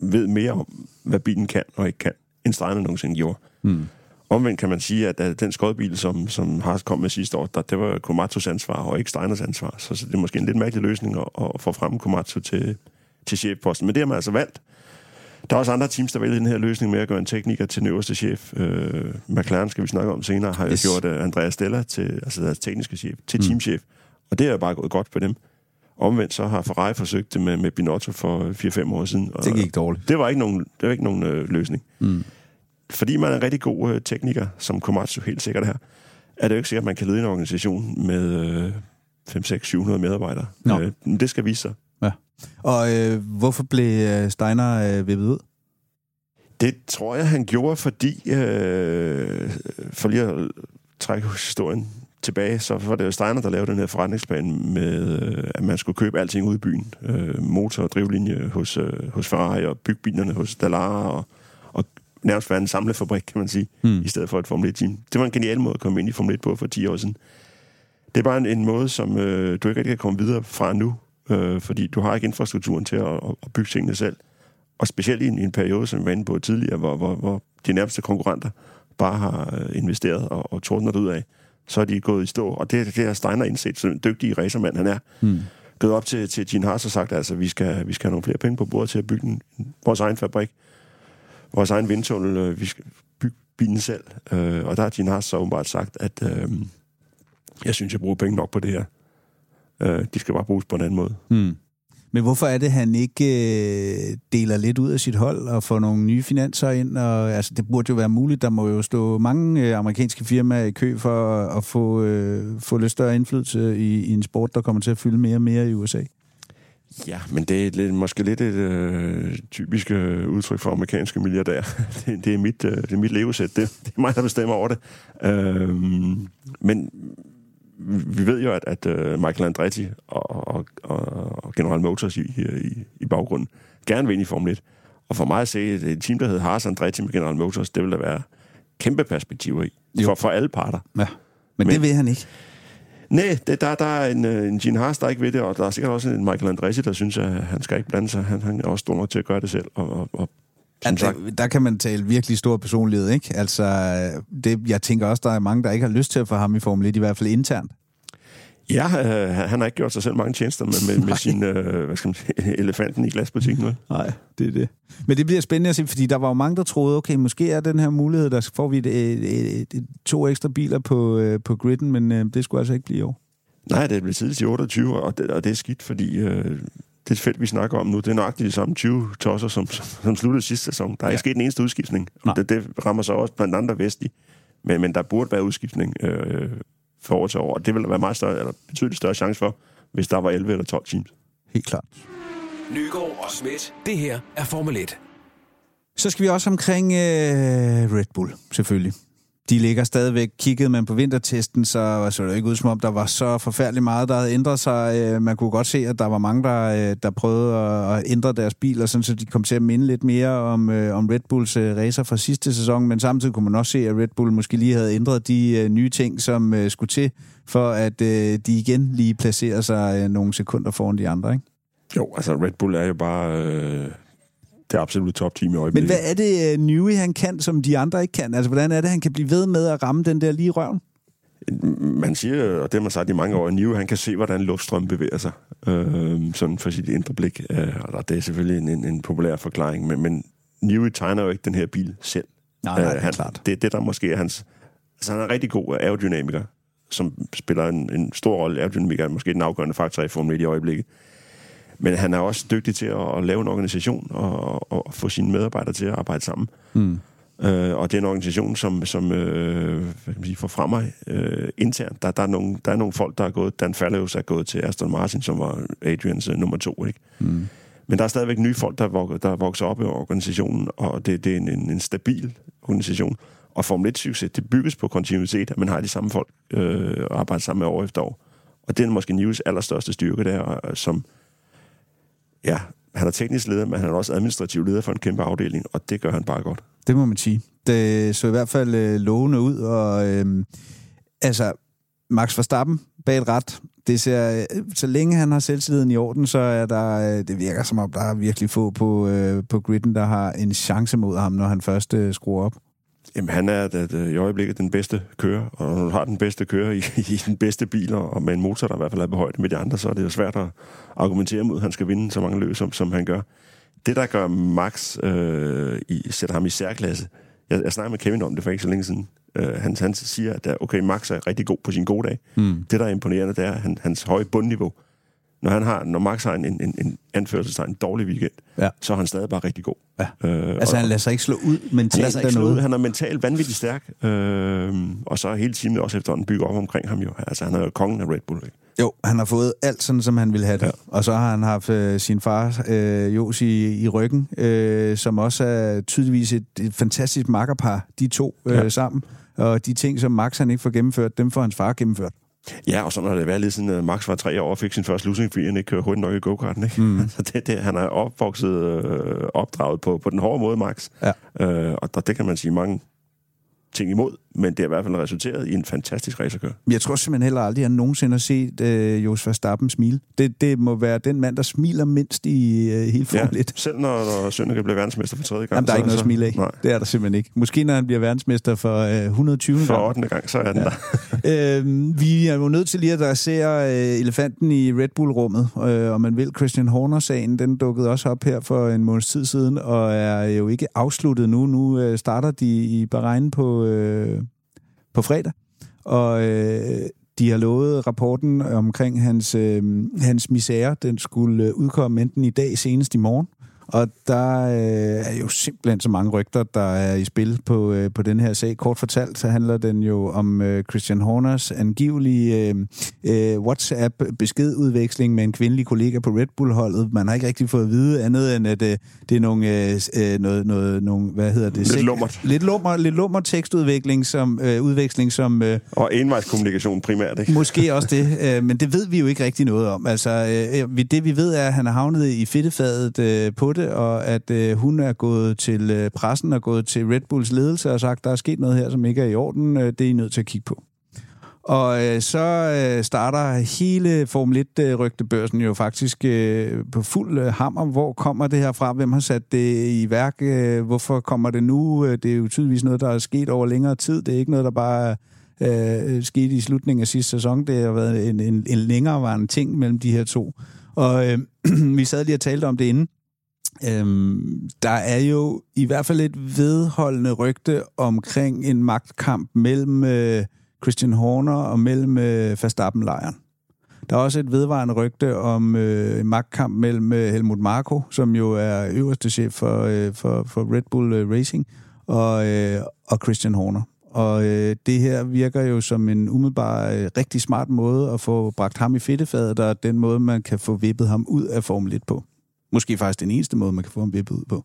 ved mere om, hvad bilen kan og ikke kan, end Steiner nogensinde gjorde. Hmm. Omvendt kan man sige, at den skodbil, som, som Haas kom med sidste år, der, det var Komatsus ansvar og ikke Steiners ansvar. Så, så det er måske en lidt mærkelig løsning at, at få frem Komatsu til, til chefposten. Men det har man altså valgt. Der er også andre teams, der vælger den her løsning med at gøre en tekniker til den øverste chef. Øh, McLaren skal vi snakke om senere, har jo Yes. gjort uh, Andreas Stella, til, altså deres tekniske chef, til mm. teamchef. Og det er jo bare gået godt for dem. Omvendt så har Ferrari forsøgt det med, med Binotto for 4-5 år siden. Og Det gik dårligt. Det var ikke nogen, det var ikke nogen øh, løsning. Mm. Fordi man er en rigtig god øh, tekniker, som Komatsu helt sikkert er, er det jo ikke sikkert, at man kan lede en organisation med øh, 5, 6, 700 medarbejdere. Nå. Øh, men det skal vise sig. Og øh, hvorfor blev øh, Steiner øh, vippet ud? Det tror jeg, han gjorde, fordi, øh, for lige at trække historien tilbage, så var det jo Steiner, der lavede den her forretningsplan med, øh, at man skulle købe alting ude i byen. Øh, motor og drivlinje hos, øh, hos Ferrari og bygge bilerne hos Dallara og nærmest være en samlefabrik, kan man sige, mm. i stedet for et Formel 1-team. Det var en genial måde at komme ind i Formel 1 på for 10 år siden. Det er bare en, en måde, som øh, du ikke rigtig kan komme videre fra nu, øh, fordi du har ikke infrastrukturen til at, at, at bygge tingene selv. Og specielt i en, i en periode, som vi var inde på tidligere, hvor, hvor, hvor de nærmeste konkurrenter bare har øh, investeret og, og tordnet ud af, så er de gået i stå. Og det, det har Steiner indset, som en dygtig racermand han er. Hmm. Gået op til, til Gene Haas og sagt, altså, vi skal, vi skal have nogle flere penge på bordet til at bygge en, vores egen fabrik, vores egen vindtunnel, øh, vi skal bygge bilen selv. Øh, og der har Gene Haas så åbenbart sagt, at øh, jeg synes, jeg bruger penge nok på det her. Øh, de skal bare bruges på en anden måde. Mm. Men hvorfor er det, han ikke øh, deler lidt ud af sit hold og får nogle nye finanser ind? Og, altså, det burde jo være muligt. Der må jo stå mange øh, amerikanske firmaer i kø for at, at få, øh, få lidt større indflydelse i, i en sport, der kommer til at fylde mere og mere i USA. Ja, men det er lidt, måske lidt et øh, typisk øh, udtryk for amerikanske milliardærer. det, det, er mit, øh, det er mit levesæt. Det, det er mig, der bestemmer over det. Øh, men vi ved jo, at, at øh, Michael Andretti og, og, og, General Motors i, i, i baggrunden gerne vil ind i Formel 1. Og for mig at se, et, et team, der hedder Haas Andretti med General Motors, det vil der være kæmpe perspektiver i. Jo. For, for alle parter. Ja. Men Men- det vil han ikke. Nej, det, der, der er en, øh, en Gene Haas, der ikke ved det, og der er sikkert også en Michael Andretti, der synes, at han skal ikke blande sig. Han, han er også stor nok til at gøre det selv. Og, og, og som Altså, sagt, der kan man tale virkelig stor personlighed, ikke? Altså, det, jeg tænker også, der er mange, der ikke har lyst til at få ham i Formel 1, i hvert fald internt. Ja, øh, han har ikke gjort sig selv mange tjenester med, med, med sin, øh, hvad skal man sige, elefanten i glasbutikken. vel? Nej, det er det. Men det bliver spændende at se, fordi der var jo mange, der troede, okay, måske er den her mulighed, der får vi et, et, et, et, to ekstra biler på, øh, på gridden, men øh, det skulle altså ikke blive i år. Nej, det blevet tidligt i 28, og det, og det er skidt, fordi øh, det felt, vi snakker om nu, det er nøjagtigt de samme 20 tosser, som, som sluttede sidste sæson. Der er Ja. ikke sket en eneste udskiftning. Det, det rammer så også blandt andre vestlige. Men, men der burde være udskiftning øh, for år til år, og det ville der være meget større, eller betydeligt større chance for, hvis der var 11 eller 12 teams. Helt klart. Nygaard og Schmidt. Det her er Formel 1. Så skal vi også omkring øh, Red Bull, selvfølgelig. De ligger stadigvæk. Kiggede man på vintertesten, så så det ikke ud som om, der var så forfærdeligt meget, der havde ændret sig. Øh, man kunne godt se, at der var mange, der, øh, der prøvede at, ændre deres biler, sådan, så de kom til at minde lidt mere om, øh, om Red Bulls racer fra sidste sæson. Men samtidig kunne man også se, at Red Bull måske lige havde ændret de nye ting, som skulle til, for at de igen lige placerer sig nogle sekunder foran de andre. Ikke? Jo, altså Red Bull er jo bare øh, det absolutte topteam i Men øjeblikket. hvad er det, uh, Newey han kan, som de andre ikke kan? Altså, hvordan er det, han kan blive ved med at ramme den der lige i røven? Man siger, og det har man sagt i mange år, at Nive, han kan se, hvordan luftstrøm bevæger sig, øh, sådan for sit indre blik. Øh, og det er selvfølgelig en, en, en populær forklaring, men, men Nive tegner jo ikke den her bil selv. Nej, nej, Øh, det er han, klart. Det er det, der måske er hans... Altså, han er rigtig god aerodynamiker, som spiller en, en stor rolle. Aerodynamiker er måske den afgørende faktor i Formel 1 i øjeblikket. Men han er også dygtig til at, at lave en organisation og, og, og få sine medarbejdere til at arbejde sammen. Mm. Øh, og det er en organisation, som, som øh, hvad kan man sige, får frem mig øh, internt. Der, der, er nogle, der er nogle folk, der er gået... Dan Fallows er gået til Aston Martin, som var Adrians øh, nummer to, ikke? Mm. Men der er stadigvæk nye folk, der, vok- der vokser op i organisationen, og det, det er en, en, en stabil organisation. Og Formel 1-succes, det bygges på kontinuitet, at man har de samme folk øh, at arbejde sammen med år efter år. Og det er måske News allerstørste styrke der, øh, som... Ja, han er teknisk leder, men han er også administrativ leder for en kæmpe afdeling, og det gør han bare godt. Det må man sige. Det så i hvert fald øh, lovende ud, og øh, altså, Max Verstappen bag et ret, det ser, øh, så længe han har selvtilliden i orden, så er der, øh, det virker som om, der er virkelig få på, øh, på gridden, der har en chance mod ham, når han først øh, skruer op. Jamen, han er at, at, i øjeblikket den bedste kører, og når du har den bedste kører i, i den bedste bil, og med en motor, der i hvert fald er på højde med de andre, så er det jo svært at argumentere mod, at han skal vinde så mange løb, som, som han gør. det, der gør Max, øh, i, sætter ham i særklasse, jeg, jeg snakkede med Kevin om det for ikke så længe siden, øh, han, han siger, at der, okay, Max er rigtig god på sin gode dag. Mm. Det, der er imponerende, det er han, hans høje bundniveau. Når, han har, når Max har en, en, en anførselstegn, en dårlig weekend, Ja. så er han stadig bare rigtig god. Ja. Øh, Altså, og- han lader sig ikke slå ud han mentalt lader sig ikke slå ud. Han er mentalt vanvittigt stærk. Øh, og så er hele teamet også efterhånden bygget op omkring ham jo. Altså, han er jo kongen af Red Bull. Ikke? Jo, han har fået alt sådan, som han ville have det. Ja. Og så har han haft øh, sin far, øh, Jos, i, i ryggen, øh, som også er tydeligvis et, et fantastisk makkerpar, de to øh. Ja. sammen. Og de ting, som Max han ikke får gennemført, dem får hans far gennemført. Ja, og sådan har det været lidt siden, Max var tre år og fik sin første losing, fordi han ikke kørte hurtigt nok i go-karten. Ikke? Mm. så det, det, han er opvokset, øh, opdraget på, på den hårde måde, Max. Ja. Øh, og der, det kan man sige mange ting imod, men det har i hvert fald resulteret i en fantastisk racerkør. Jeg tror simpelthen heller aldrig, at jeg nogensinde har set øh, Jos Verstappen smile. Det, det må være den mand, der smiler mindst i øh, hele Formel 1. Selv når, når Sønneke bliver verdensmester for tredje gang. Jamen, der er ikke noget at smile af. Nej. Det er der simpelthen ikke. Måske når han bliver verdensmester for øh, 120. For gang. 8. gang, så er den ja. der. Øh, vi er jo nødt til lige at adressere øh, elefanten i Red Bull-rummet, øh, og man vil. Christian Horner-sagen, den dukkede også op her for en måneds tid siden, og er jo ikke afsluttet nu. Nu øh, starter de i Bahrain på, øh, på fredag, og øh, de har lovet rapporten omkring hans, øh, hans misære. Den skulle øh, udkomme enten i dag, senest i morgen. Og der øh, er jo simpelthen så mange rygter, der er i spil på, øh, på den her sag. Kort fortalt, så handler den jo om øh, Christian Horners angivelige øh, øh, WhatsApp-beskedudveksling med en kvindelig kollega på Red Bull-holdet. Man har ikke rigtig fået at vide andet end, at øh, det er nogle, øh, øh, noget, noget, nogle, hvad hedder det? Lidt lummert. Lidt lummer, lidt lummer tekstudvikling, som, øh, udveksling, som... Øh, Og envejskommunikation primært, ikke? Måske også det, øh, men det ved vi jo ikke rigtig noget om. Altså, øh, vi- det vi ved er, at han er havnet i fedtefadet øh, på det, og at øh, hun er gået til øh, pressen og gået til Red Bulls ledelse og sagt, der er sket noget her, som ikke er i orden, øh, det er I nødt til at kigge på. Og øh, så øh, starter hele Formel 1-rygtebørsen øh, jo faktisk øh, på fuld øh, hammer. Hvor kommer det her fra? Hvem har sat det i værk? Øh, hvorfor kommer det nu? Øh, det er jo tydeligvis noget, der er sket over længere tid. Det er ikke noget, der bare øh, skete i slutningen af sidste sæson. Det har været en, en, en længerevarende ting mellem de her to. Og øh, vi sad lige og talte om det inden. Øhm, der er jo i hvert fald et vedholdende rygte omkring en magtkamp mellem øh, Christian Horner og mellem øh, Verstappen-lejren. Der er også et vedvarende rygte om øh, en magtkamp mellem øh, Helmut Marko, som jo er øverste chef for, øh, for, for Red Bull øh, Racing, og, øh, og Christian Horner. Og øh, det her virker jo som en umiddelbar øh, rigtig smart måde at få bragt ham i fedtefadet, og den måde, man kan få vippet ham ud af Formel 1 på. Måske faktisk den eneste måde, man kan få ham vippet ud på.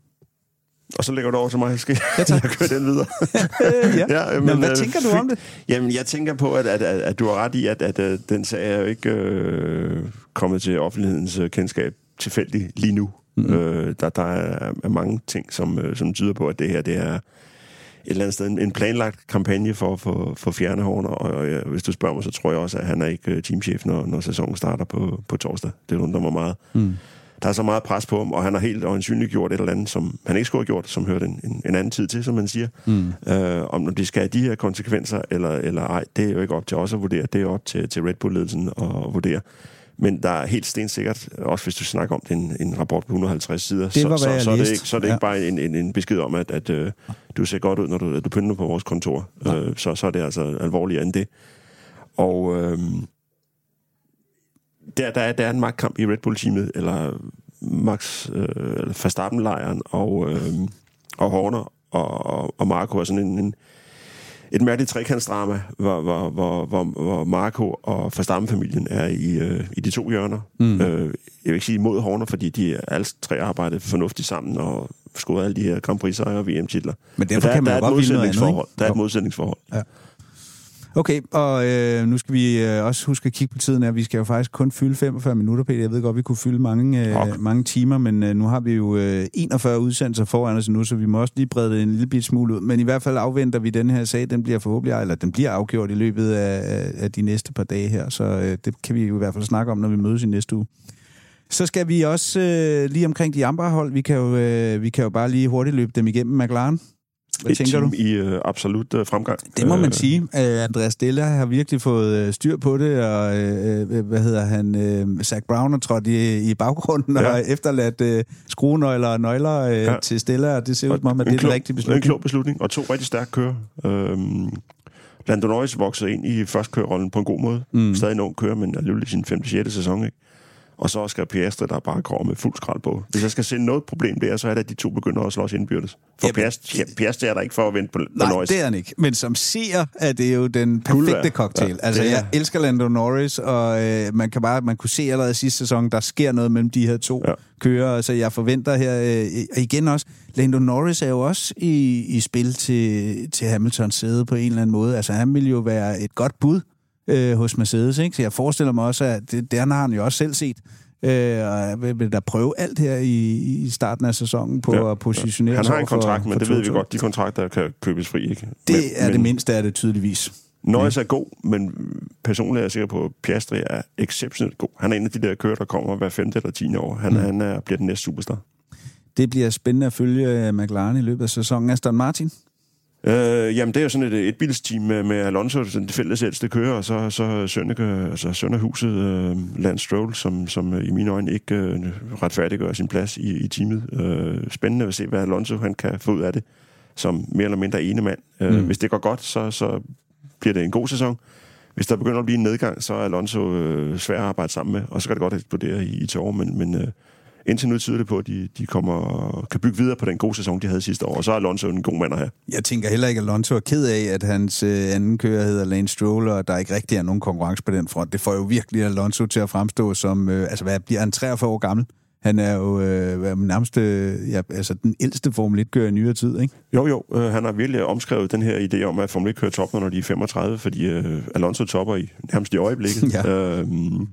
Og så lægger du over til mig, skal Ja, tak. jeg kører den videre. Øh, ja. Ja, men, men, hvad øh, tænker du om det? Jamen, jeg tænker på, at, at, at, at du har ret i, at, at, at den sag er jo ikke øh, kommet til offentlighedens øh, kendskab tilfældigt lige nu. Mm-hmm. Øh, der, der er, er mange ting, som, øh, som tyder på, at det her det er et eller andet sted en, en planlagt kampagne for, for, for fjerne Horner, og ja, hvis du spørger mig, så tror jeg også, at han er ikke øh, teamchef, når, når sæsonen starter på, på torsdag. Det undrer mig meget. Mm. Der er så meget pres på ham, og han har helt øjensynligt gjort et eller andet, som han ikke skulle have gjort, som hørte en, en, en anden tid til, som man siger. Mm. Øh, om det skal have de her konsekvenser, eller, eller ej, det er jo ikke op til os at vurdere. Det er op til, til Red Bull-ledelsen at vurdere. Men der er helt stensikkert, også hvis du snakker om det, en, en rapport på 150 sider, Det var, så, så, så, er det ikke, så er det Ja. ikke bare en, en, en besked om, at, at øh, du ser godt ud, når du, du pynter på vores kontor. Øh, så, så er det altså alvorligere end det. Og øh, der, der, er, der er en magtkamp i Red Bull-teamet, eller Max øh, Verstappen-lejren og, øh, og Horner og, og, og Marco er sådan en, en et mærkeligt trekantsdrama, hvor, hvor, hvor, hvor, hvor Marco og Verstappen-familien er i, øh, i de to hjørner. Mm. Øh, jeg vil ikke sige imod Horner, fordi de er alle tre arbejdet fornuftigt sammen og scoret alle de her Grand Prix-sejre og VM-titler. Men derfor der, kan man der jo er et godt ville noget andet? Der er et modsætningsforhold. Okay, og øh, nu skal vi øh, også huske at kigge på tiden her. Vi skal jo faktisk kun fylde 45 minutter, Peter. Jeg ved godt, vi kunne fylde mange, øh, mange timer, men øh, nu har vi jo øh, 41 udsendelser foran os nu, så vi må også lige brede det en lille bit smule ud. Men i hvert fald afventer vi den her sag. Den bliver forhåbentlig, eller den bliver afgjort i løbet af, af- af de næste par dage her, så øh, det kan vi jo i hvert fald snakke om, når vi mødes i næste uge. Så skal vi også øh, lige omkring de andre hold. Vi kan, jo, øh, vi kan jo bare lige hurtigt løbe dem igennem. McLaren Hvad et tænker team du? i øh, absolut øh, fremgang. Det må man Øh, sige. Uh, Andreas Della har virkelig fået øh, styr på det, og uh, hvad hedder han, uh, Zach Brown har trådt i, i baggrunden ja. Og har efterladt uh, skruenøgler og nøgler uh, ja. Til Stella, og det ser ud som om, at det er den klog, rigtige En beslutning. klog beslutning, og to rigtig stærke kører. Øhm, Lando Norris voksede ind i førstkørerrollen på en god måde. Mm. Stadig en ung kører, men alligevel i sin 5. 6. sæson, ikke? Og så Oscar Piastri, der bare går med fuld skrald på. Hvis jeg skal se noget problem der, så er det, at de to begynder at slås indbyrdes. For Jamen, Piastri, Piastri er der ikke for at vente på, Nej, Norris. det er han ikke. Men som seer er det jo den perfekte cocktail. Ja, altså, jeg elsker Lando Norris, og øh, man kan bare man kunne se allerede sidste sæson, der sker noget mellem de her to ja. Ja. kører, så jeg forventer her, øh, igen også, Lando Norris er jo også i, i spil til, til Hamiltons sæde på en eller anden måde. Altså, han vil jo være et godt bud øh, hos Mercedes, ikke? Så jeg forestiller mig også, at det, den har han jo også selv set. Øh, og vil, vil da prøve alt her i, i starten af sæsonen på Ja, at positionere Han sig har en over for- kontrakt, men for det ved vi 2-2. godt. De kontrakter kan købes fri, ikke? Det men, er men det mindste af det tydeligvis. Norris er god, men personligt er jeg sikker på, at Piastri er exceptionelt god. Han er en af de der kører, der kommer hver femte eller tiende år. Han, mm. han er, bliver den næste superstar. Det bliver spændende at følge øh, McLaren i løbet af sæsonen. Aston Martin? Øh, jamen, det er jo sådan et, et bilsteam med, med Alonso, den fælles ældste kører, og så, så Sønneke, altså Sønderhuset, øh, Lance Stroll, som, som øh, i mine øjne ikke øh, retfærdiggør sin plads i, i teamet. Øh, spændende at se, hvad Alonso han kan få ud af det, som mere eller mindre ene mand. Øh, Mm. Hvis det går godt, så, så bliver det en god sæson. Hvis der begynder at blive en nedgang, så er Alonso øh, svær at arbejde sammen med, og så kan det godt eksplodere i, i år, men, men øh, indtil nu tyder det på, at de, de kommer, kan bygge videre på den gode sæson, de havde sidste år, og så er Alonso en god mand at have. Jeg tænker heller ikke, at Alonso er ked af, at hans øh, anden kører hedder Lance Stroll, og der ikke rigtig er nogen konkurrence på den front. Det får jo virkelig Alonso til at fremstå som, øh, altså hvad bliver han, 43 år gammel? Han er jo øh, nærmest øh, ja, altså, den ældste Formel 1-kører i nyere tid, ikke? Jo, jo. Øh, han har virkelig omskrevet den her idé om, at Formel 1 kører top, når de er 35, fordi øh, Alonso topper i nærmest i øjeblikket. Ja. Øhm,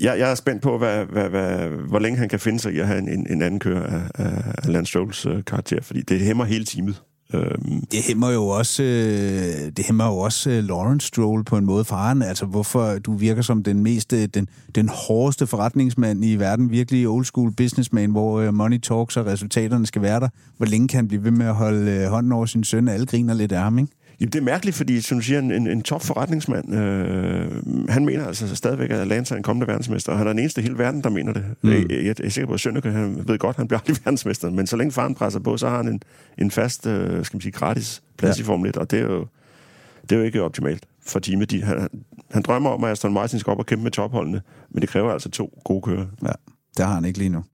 jeg, jeg er spændt på, hvad, hvad, hvad, hvor længe han kan finde sig i at have en, en, en anden kører af, af, Lance Strolls øh, karakter, fordi det hæmmer hele teamet. Øhm, Det hæmmer jo også, øh, det hæmmer jo også øh, Lawrence Stroll på en måde faren. Altså, hvorfor du virker som den mest, øh, den, den hårdeste forretningsmand i verden, virkelig old school businessman, hvor øh, money talks og resultaterne skal være der. Hvor længe kan han blive ved med at holde øh, hånden over sin søn? Alle griner lidt af ham, ikke? Jamen, det er mærkeligt, fordi, som du siger, en, en, en top forretningsmand, øh, han mener altså stadigvæk, at Lance er en kommende verdensmester, og han er den eneste i hele verden, der mener det. Mm. Jeg, jeg, jeg, er sikker på, at Sønneke, han ved godt, han bliver aldrig verdensmester, men så længe faren presser på, så har han en, en fast, øh, skal man sige, gratis plads ja. i Formel 1, og det er jo, det er jo ikke optimalt for teamet. De, han, han drømmer om, at Aston Martin skal op og kæmpe med topholdene, men det kræver altså to gode kører. Ja, det har han ikke lige nu.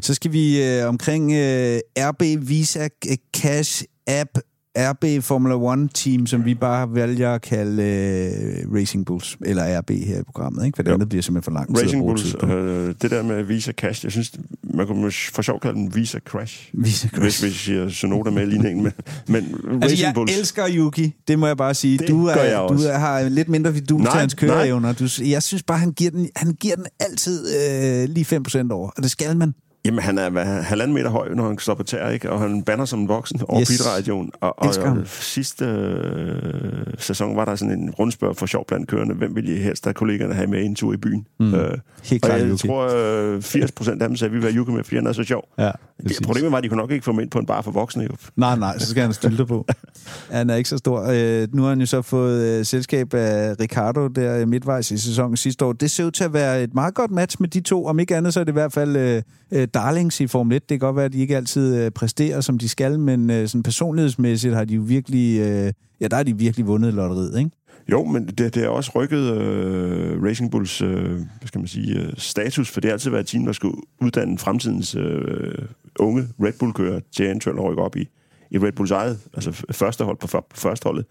Så skal vi øh, omkring øh, RB Visa Cash App RB Formula One Team, som vi bare vælger at kalde øh, Racing Bulls, eller RB her i programmet, ikke? For det Jo. andet bliver simpelthen for lang tid at Racing Bulls, øh, det der med Visa Cash, jeg synes, man kunne for sjov kalde den Visa Crash, Visa hvis, hvis jeg siger Sonoda med i ligningen, men, men Racing Altså, jeg Bulls... elsker Yuki, det må jeg bare sige. Det du, gør er, du er, har lidt mindre vidus Nej, til hans køreevner. Du, jeg synes bare, han giver den, han giver den altid øh, lige 5% over, og det skal man. Jamen, han er hvad, halvanden meter høj, når han står på tær, ikke? Og han banner som en voksen over Yes. pitradioen. Og, og, og sidste øh, sæson var der sådan en rundspørg for sjov blandt kørende. Hvem ville I helst af kollegerne have med en tur i byen? Mm. Øh, Helt og klart, jeg Yuki. tror, øh, 80 procent af dem sagde, at vi vil have Yuki med, fordi han er så sjov. Ja, Det, problemet var, at de kunne nok ikke få ham ind på en bar for voksne. Jo. Nej, nej, så skal han stylte på. Han er ikke så stor. Øh, nu har han jo så fået øh, selskab af Ricardo der øh, midtvejs i sæsonen sidste år. Det ser ud til at være et meget godt match med de to. Om ikke andet, så er det i hvert fald øh, øh, darlings i Formel 1. Det kan godt være, at de ikke altid øh, præsterer, som de skal, men øh, sådan personlighedsmæssigt har de jo virkelig... Øh, ja, der har de virkelig vundet lotteriet, ikke? Jo, men det, det har også rykket øh, Racing Bulls øh, hvad skal man sige, øh, status, for det har altid været et team, der skulle uddanne fremtidens øh, unge Red Bull-kører til eventuelt at rykke op i, i Red Bulls eget, altså første hold på, på første holdet.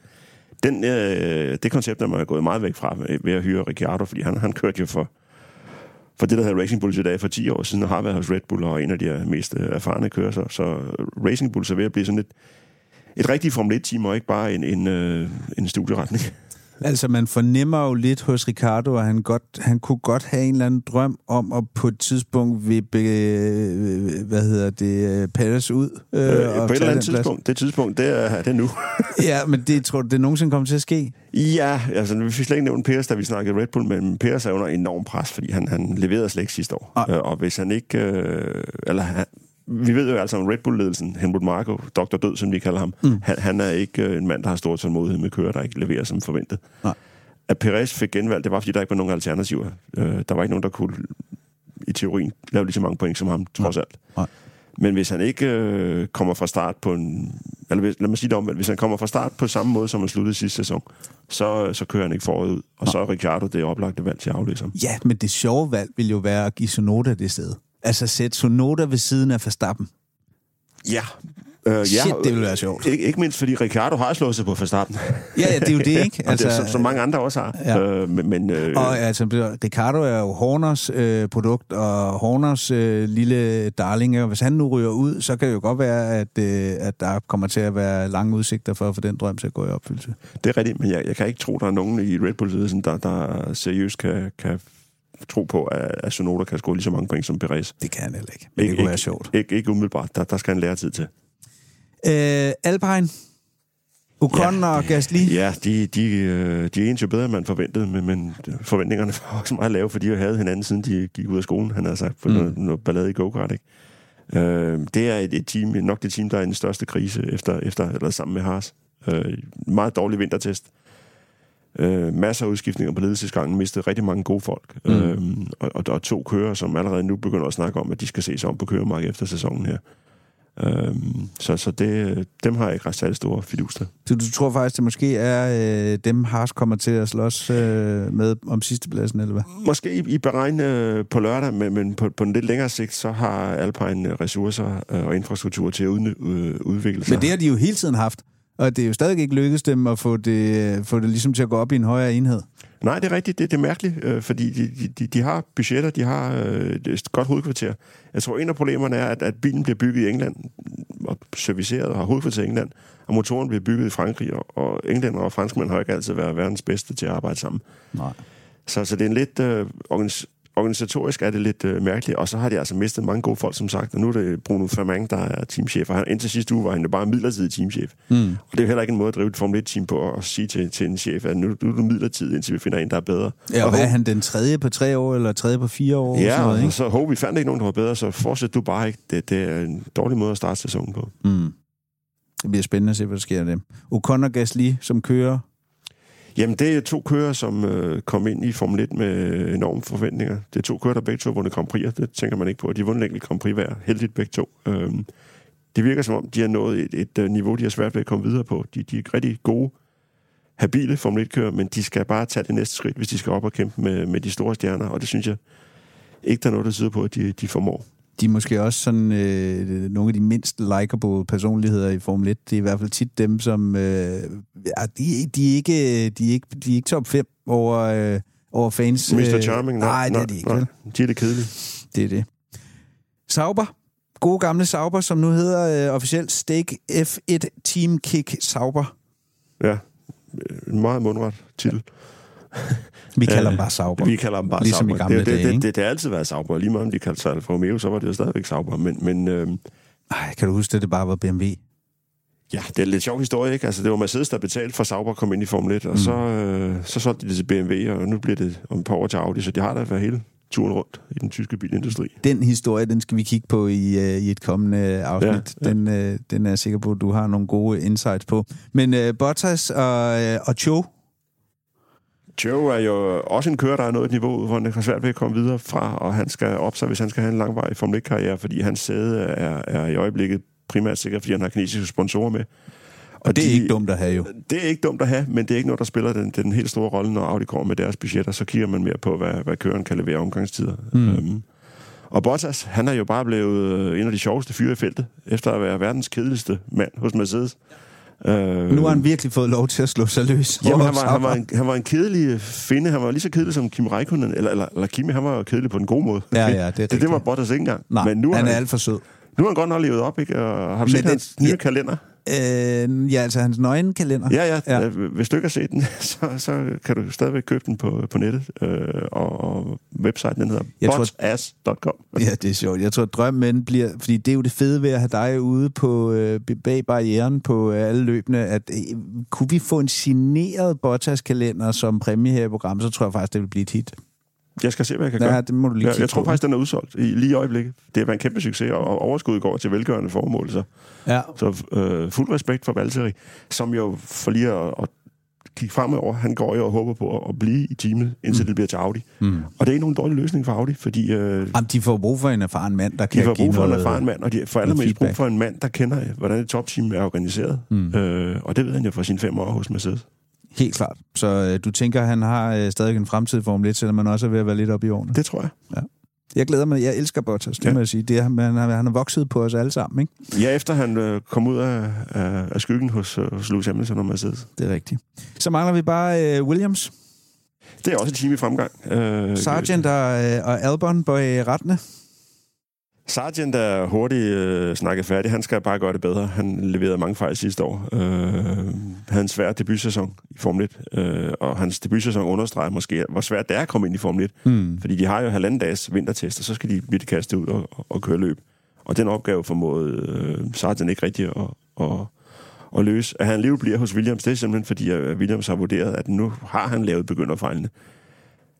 Den, øh, det koncept er man gået meget væk fra ved- ved at hyre Ricciardo, fordi han, han kørte jo for, for det, der hedder Racing Bulls i dag for 10 år siden, og har været hos Red Bull og en af de her mest øh, erfarne kører. Så, øh, så Racing Bulls er ved at blive sådan et, et rigtigt Formel 1-team, og ikke bare en, en, øh, en studieretning. Altså, man fornemmer jo lidt hos Ricardo, at han, godt, han kunne godt have en eller anden drøm om at på et tidspunkt vippe, øh, hvad hedder det, øh, Paris ud. Øh, Øh, på et eller andet den plads. tidspunkt. Det tidspunkt, det er, det er nu. Ja, men det tror du, det nogensinde kommer til at ske? ja, altså vi fik slet ikke nævnt Pers, da vi snakkede Red Bull, men Pers er under enorm pres, fordi han, han leverede slet ikke sidste år. Øh, og hvis han ikke... Øh, eller han, vi ved jo altså om Red Bull-ledelsen, Helmut Marko, Dr. Død, som vi kalder ham, mm. han, han er ikke øh, en mand, der har stor tålmodighed med kører, der ikke leverer som forventet. Nej. At Perez fik genvalg, det var, fordi der ikke var nogen alternativer. Øh, der var ikke nogen, der kunne i teorien lave lige så mange point som ham, trods alt. Nej. Men hvis han ikke øh, kommer fra start på en... Eller hvis, lad mig sige det om, hvis han kommer fra start på samme måde, som han sluttede sidste sæson, så, så kører han ikke foråret ud. Og så er Ricciardo det oplagte valg til at afløse ham. Ja, men det sjove valg vil jo være at give Sonoda det sted. Altså sætte Sonoda ved siden af Verstappen. Ja. Øh, Shit, ja, det ville være sjovt. Ikke, ikke mindst fordi Ricciardo har slået sig på Verstappen. Ja, ja, det er jo det, ikke? Altså, det, er, som, som mange andre også har. Ja. Øh, men, men, øh, Og altså, Ricardo er jo Horners øh, produkt, og Horners øh, lille darling, og hvis han nu ryger ud, så kan det jo godt være, at, øh, at der kommer til at være lange udsigter for at få den drøm til at gå i opfyldelse. det er rigtigt, men jeg, jeg kan ikke tro, der er nogen i Red Bull-ledelsen, der, der seriøst kan, kan tro på, at, at Sonoda kan score lige så mange point som Perez. Det kan han heller ikke, men det kunne være sjovt. Ikke, ikke umiddelbart. Der, der skal han lære tid til. Øh, Alpine, Ocon ja, og Gasly. Ja, de, de, øh, de er jo bedre, end man forventede, men, men forventningerne var også meget lave, fordi de havde hinanden, siden de gik ud af skolen, han har sagt, for mm. noget, noget ballade i go-kart, ikke? Øh, det er et, et team, nok det team, der er i den største krise efter, efter eller sammen med Haas. Øh, meget dårlig vintertest. Øh, masser af udskiftninger på ledelsesgangen, mistede rigtig mange gode folk. Mm. Øh, og, og der er to kører, som allerede nu begynder at snakke om, at de skal se sig om på køremarkedet efter sæsonen her. Øh, så så det, dem har jeg ikke ret særlig store fidus til. Så du tror faktisk, det måske er øh, dem, Haas kommer til at slås øh, med om sidstepladsen, eller hvad? Måske i, i beregn øh, på lørdag, men, men på, på en lidt længere sigt, så har Alpine øh, ressourcer øh, og infrastruktur til at udny- øh, udvikle sig. Men det har de jo hele tiden haft. Og det er jo stadig ikke lykkedes dem at få det, få det ligesom til at gå op i en højere enhed. Nej, det er rigtigt. Det, det er mærkeligt, øh, fordi de, de, de har budgetter, de har øh, et godt hovedkvarter. Jeg tror, en af problemerne er, at, at bilen bliver bygget i England, og serviceret og har hovedkvarter i England, og motoren bliver bygget i Frankrig, og, og englænder og franskmænd har ikke altid været verdens bedste til at arbejde sammen. Nej. Så, så det er en lidt... Øh, organis- organisatorisk er det lidt øh, mærkeligt, og så har de altså mistet mange gode folk, som sagt, og nu er det Bruno Fermang, der er teamchef, og han, indtil sidste uge var han jo bare midlertidig teamchef. Mm. Og det er jo heller ikke en måde at drive et Formel 1-team på, at sige til, til en chef, at nu, nu er du midlertidig, indtil vi finder en, der er bedre. Ja, og og hvad er han, den tredje på tre år, eller tredje på fire år? Ja, sådan noget, og ikke? så håber vi fandt ikke nogen, der var bedre, så fortsæt du bare ikke. Det, det er en dårlig måde at starte sæsonen på. Mm. Det bliver spændende at se, hvad der sker af dem. Ocon og Gasly, som kører. Jamen, det er to kører, som øh, kom ind i Formel 1 med enorme forventninger. Det er to kører, der begge to har vundet Grand Prix'er. det tænker man ikke på. De har vundet enkelt Grand Prix hver. Heldigt begge to. Øhm, det virker som om, de har nået et, et, øh, niveau, de har svært ved at komme videre på. De, de er rigtig gode, habile Formel 1-kører, men de skal bare tage det næste skridt, hvis de skal op og kæmpe med, med de store stjerner, og det synes jeg ikke, der er noget, der sidder på, at de, de formår. De er måske også sådan øh, nogle af de mindst likable personligheder i Formel 1. Det er i hvert fald tit dem, som... Øh, ja, de, de, er ikke, de, er ikke, de er ikke top 5 over, øh, over fans. Mr. Charming? Nej, det er de ikke. Nej, vel? de er det kedelige. Det er det. Sauber. Gode gamle Sauber, som nu hedder øh, officielt Stake F1 Team Kick Sauber. Ja, en meget mundret titel. Vi kalder Øh, dem bare Sauber. Vi kalder dem bare Ligesom i Sauber. gamle det, det, dage, det, ikke? det, det, har altid været Sauber. Lige meget om de kaldte sig Alfa Romeo, så var det jo stadigvæk Sauber. Men, men øh, Ej, kan du huske, at det bare var BMW? ja, det er en lidt sjov historie, ikke? Altså, det var Mercedes, der betalte for Sauber at komme ind i Formel 1, og mm. så, øh, så solgte de det til BMW, og nu bliver det om et par år til Audi, så de har da været hele turen rundt i den tyske bilindustri. Den historie, den skal vi kigge på i, øh, i et kommende afsnit. Ja, ja. Den, øh, den er jeg sikker på, at du har nogle gode insights på. Men øh, Bottas og, øh, og Cho, Joe er jo også en kører, der er nået et niveau, hvor han har svært ved at komme videre fra, og han skal op sig, hvis han skal have en langvarig Formel 1-karriere, fordi hans sæde er, er i øjeblikket primært sikkert, fordi han har kinesiske sponsorer med. og det er de- ikke dumt at have jo. Det er ikke dumt at have, men det er ikke noget, der spiller den, den helt store rolle, når Audi kommer med deres budgetter. Så kigger man mere på, hvad, hvad køren kan levere omgangstider. Mm. Øhm, og Bottas, han er jo bare blevet en af de sjoveste fyre i feltet, efter at være verdens kedeligste mand hos Mercedes. Øh, Nu har han virkelig fået lov til at slå sig løs. Jamen, han var, han, var en, han var en kedelig finde. Han var lige så kedelig som Kim Räikkönen, eller, eller, eller Kimi, han var kedelig på en god måde. Ja, ja, det er det, det var Bottas ikke engang. Nej, Men nu han har er han, alt for sød. nu har han godt nok levet op, ikke? Og har du set det- hans nye ja. kalender? Øh, ja, altså hans nøgenkalender. Ja, ja. Ja. ja. Hvis du ikke har set den, så, så kan du stadigvæk købe den på, på nettet. Øh, og, og websiden den hedder Jeg botass.com. Ja, det er sjovt. Jeg tror, at drømmen bliver... Fordi det er jo det fede ved at have dig ude på, øh, bag barrieren på øh, alle løbende, at øh, kunne vi få en signeret Bottas-kalender som præmie her i programmet, så tror jeg faktisk, det vil blive et hit. Jeg skal se, hvad jeg kan Ja, gøre. det må du lige kigge jeg tror på. faktisk, den er udsolgt i, lige i øjeblikket. Det været en kæmpe succes, og overskuddet går til velgørende formål. Så, Ja. så øh, fuld respekt for Valtteri, som jo for lige at, at kigge fremover, han går jo og håber på at, at blive i teamet, indtil mm. det bliver til Audi. Mm. Og det er ikke nogen dårlig løsning for Audi, fordi øh, Jamen, de får brug for en erfaren mand, der de kan får give brug for en noget... erfaren mand, og de får allermest brug for en mand, der kender, hvordan et topteam er organiseret. Mm. Øh, og det ved han jo fra sine fem år hos Mercedes. Helt klart. Så øh, du tænker, han har øh, stadig en fremtid i Formel 1, selvom man også er ved at være lidt oppe i årene? Det tror jeg. Jeg glæder mig. Jeg elsker Bottas, det Ja. må jeg sige. Det er, han, han, har- han har vokset på os alle sammen, ikke? Ja, efter han øh, kom ud af, af, af skyggen hos, øh, hos Lewis Hamilton og Mercedes. Det er rigtigt. Så mangler vi bare øh, Williams, Det er også et team i fremgang. Øh, Sargent og, øh, og Albon på øh, rettene. Sargent er hurtigt øh, snakket færdig. Han skal bare gøre det bedre. Han leverede mange fejl sidste år. Øh, havde en svær debutsæson i Formel 1, øh, og hans debutsæson understreger måske, hvor svært det er at komme ind i Formel 1. Hmm. Fordi de har jo halvanden dages vintertest, og så skal de blive kastet ud og, og, og køre løb. Og den opgave formåede øh, Sargent ikke rigtig at, at, at løse. At han alligevel bliver hos Williams, det er simpelthen fordi, at Williams har vurderet, at nu har han lavet begynderfejlene.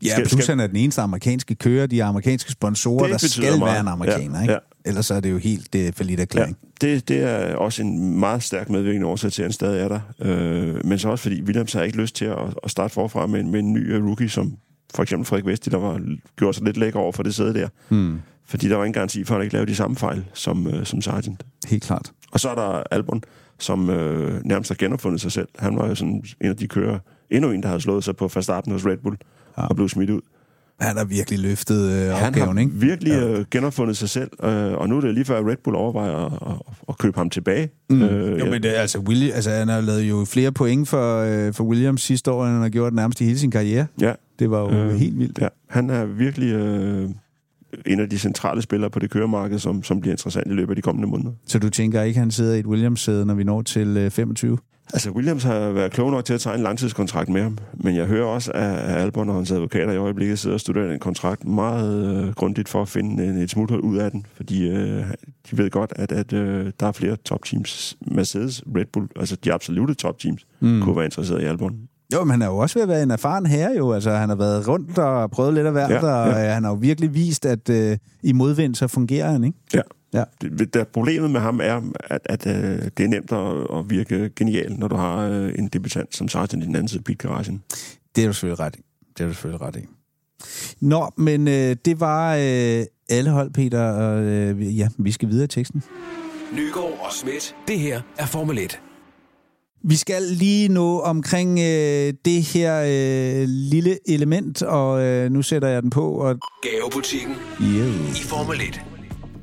Ja, Skal- plus skal- han er den eneste amerikanske kører, de amerikanske sponsorer, der skal meget. være en amerikaner, Ja, ikke? ja. Ellers er det jo helt det for lidt Ja, erklæring. det, det er også en meget stærk medvirkende årsag til, at han stadig er der. Øh, men så også fordi Williams har ikke lyst til at, at starte forfra med, en- med en ny øh, rookie, som for eksempel Frederik Vesti, der var, gjorde sig lidt lækker over for det sæde der. Hmm. Fordi der var ingen garanti for, at han ikke lavede de samme fejl som, øh, som Sargent. Helt klart. Og så er der Albon, som øh, nærmest har genopfundet sig selv. Han var jo sådan en af de kører, endnu en, der havde slået sig på Verstappen hos Red Bull Ja. ja. og blev smidt ud. Han har virkelig løftet øh, Han opgaven, har ikke? virkelig øh, genopfundet sig selv, øh, og nu er det lige før, at Red Bull overvejer at, at, at købe ham tilbage. Mm. Øh, jo, ja. men det, altså, Willi, altså, han har lavet jo flere point for, øh, for Williams sidste år, end han har gjort nærmest i hele sin karriere. Ja, Det var jo øh, helt vildt. ja. Han er virkelig øh, en af de centrale spillere på det køremarked, som, som bliver interessant i løbet af de kommende måneder. Så du tænker ikke, han sidder i et Williams-sæde, når vi når til øh, 25? Altså, Williams har været klog nok til at tegne en langtidskontrakt med ham, men jeg hører også, at Albon og hans advokater i øjeblikket sidder og studerer en kontrakt meget øh, grundigt for at finde en, et smuthul ud af den, fordi øh, de ved godt, at, at øh, der er flere topteams, Mercedes, Red Bull, altså de absolute topteams, Mm. kunne være interesseret i Albon. Jo, men han er jo også ved at være en erfaren herre jo. Altså, han har været rundt og prøvet lidt af hvert, ja, Ja, og øh, han har jo virkelig vist, at øh, i modvind, så fungerer han, ikke? Ja. Ja. Det, der, problemet med ham er, at, at øh, det er nemt at, at virke genial, når du har øh, en debutant som Sargent i den anden side af pitgaragen. Det er du selvfølgelig ret i. Det er du selvfølgelig ret i. Nå, men øh, det var øh, alle hold, Peter, og øh, ja, vi skal videre i teksten. Nygaard og Schmidt. Det her er Formel 1. Vi skal lige nå omkring øh, det her øh, lille element, og øh, nu sætter jeg den på, og Gavebutikken yeah. i Formel 1.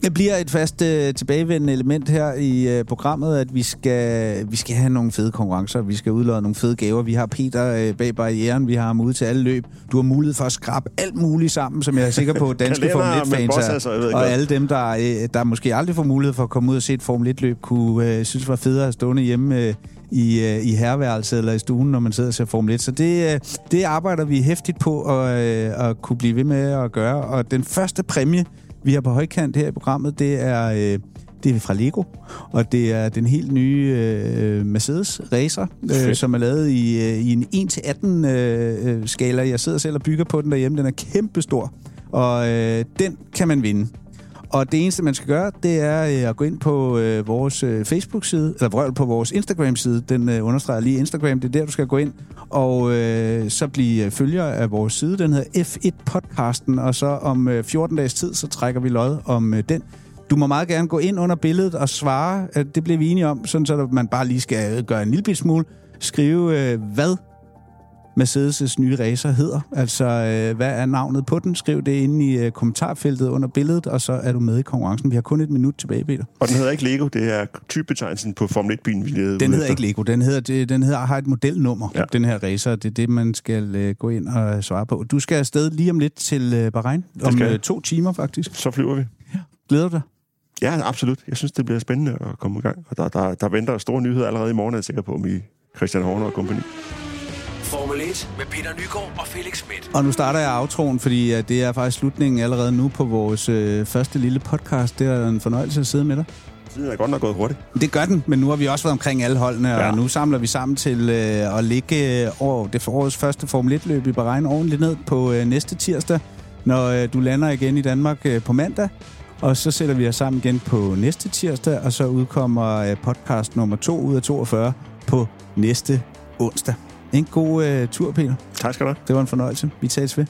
Det bliver et fast øh, tilbagevendende element her i øh, programmet, at vi skal, vi skal have nogle fede konkurrencer, vi skal udlade nogle fede gaver. Vi har Peter øh, bag barrieren, vi har ham ude til alle løb. Du har mulighed for at skrabe alt muligt sammen, som jeg er sikker på, danske Formel med 1-fans bossasser, jeg ved er, ikke og hvad. alle dem, der, øh, der måske aldrig får mulighed for at komme ud og se et Formel 1-løb, kunne øh, synes var federe at stående hjemme øh, i, øh, i herværelset eller i stuen, når man sidder og ser Formel 1. Så det, øh, det arbejder vi hæftigt på at, øh, at kunne blive ved med at gøre. Og den første præmie, vi har på højkant her i programmet, det er, øh, det er fra Lego, og det er den helt nye øh, Mercedes Racer, øh, som er lavet i, øh, i en 1-18 øh, øh, skala. Jeg sidder selv og bygger på den derhjemme, den er kæmpestor, og øh, den kan man vinde. Og det eneste, man skal gøre, det er øh, at gå ind på øh, vores øh, Facebook-side, eller vrøvl på vores Instagram-side. Den øh, understreger lige Instagram, det er der, du skal gå ind. Og øh, så blive øh, følger af vores side. Den hedder F1-podcasten, og så om øh, 14 dages tid, så trækker vi lod om øh, den. Du må meget gerne gå ind under billedet og svare. Øh, Det bliver vi enige om, sådan så man bare lige skal øh, gøre en lille smule. Skrive, øh, hvad Mercedes' nye racer hedder. Altså, øh, hvad er navnet på den? Skriv det inde i øh, kommentarfeltet under billedet, og så er du med i konkurrencen. Vi har kun et minut tilbage, Peter. Og den hedder ikke Lego, det er typebetegnelsen på Formel 1-bilen, vi leder Den hedder ikke Lego, den hedder, det- den hedder har et modelnummer, ja. Ja. den her racer. Det er det, man skal øh, gå ind og svare på. Du skal afsted lige om lidt til øh, Bahrain. Om øh, to timer, faktisk. Så flyver vi. Glæder du dig? Ja, absolut. Jeg synes, det bliver spændende at komme i gang. Og der, der, der venter store nyheder allerede i morgen, er jeg sikker på, med Christian Horner og kompagni. Formel 1 med Peter Nygaard og Felix Schmidt. Og nu starter jeg aftroen, fordi uh, det er faktisk slutningen allerede nu på vores øh, første lille podcast. Det er en fornøjelse at sidde med dig. Tiden er godt nok gået hurtigt. Det gør den, men nu har vi også været omkring alle holdene, ja. og nu samler vi sammen til øh, at ligge øh, over det forårets første Formel 1-løb i Bahrain ordentligt ned på øh, næste tirsdag, når øh, du lander igen i Danmark øh, på mandag. Og så sætter vi os sammen igen på næste tirsdag, og så udkommer øh, podcast nummer 2 ud af 42 på næste onsdag. En god øh, tur, Peter. Tak skal du have. Det var en fornøjelse. Vi tales ved.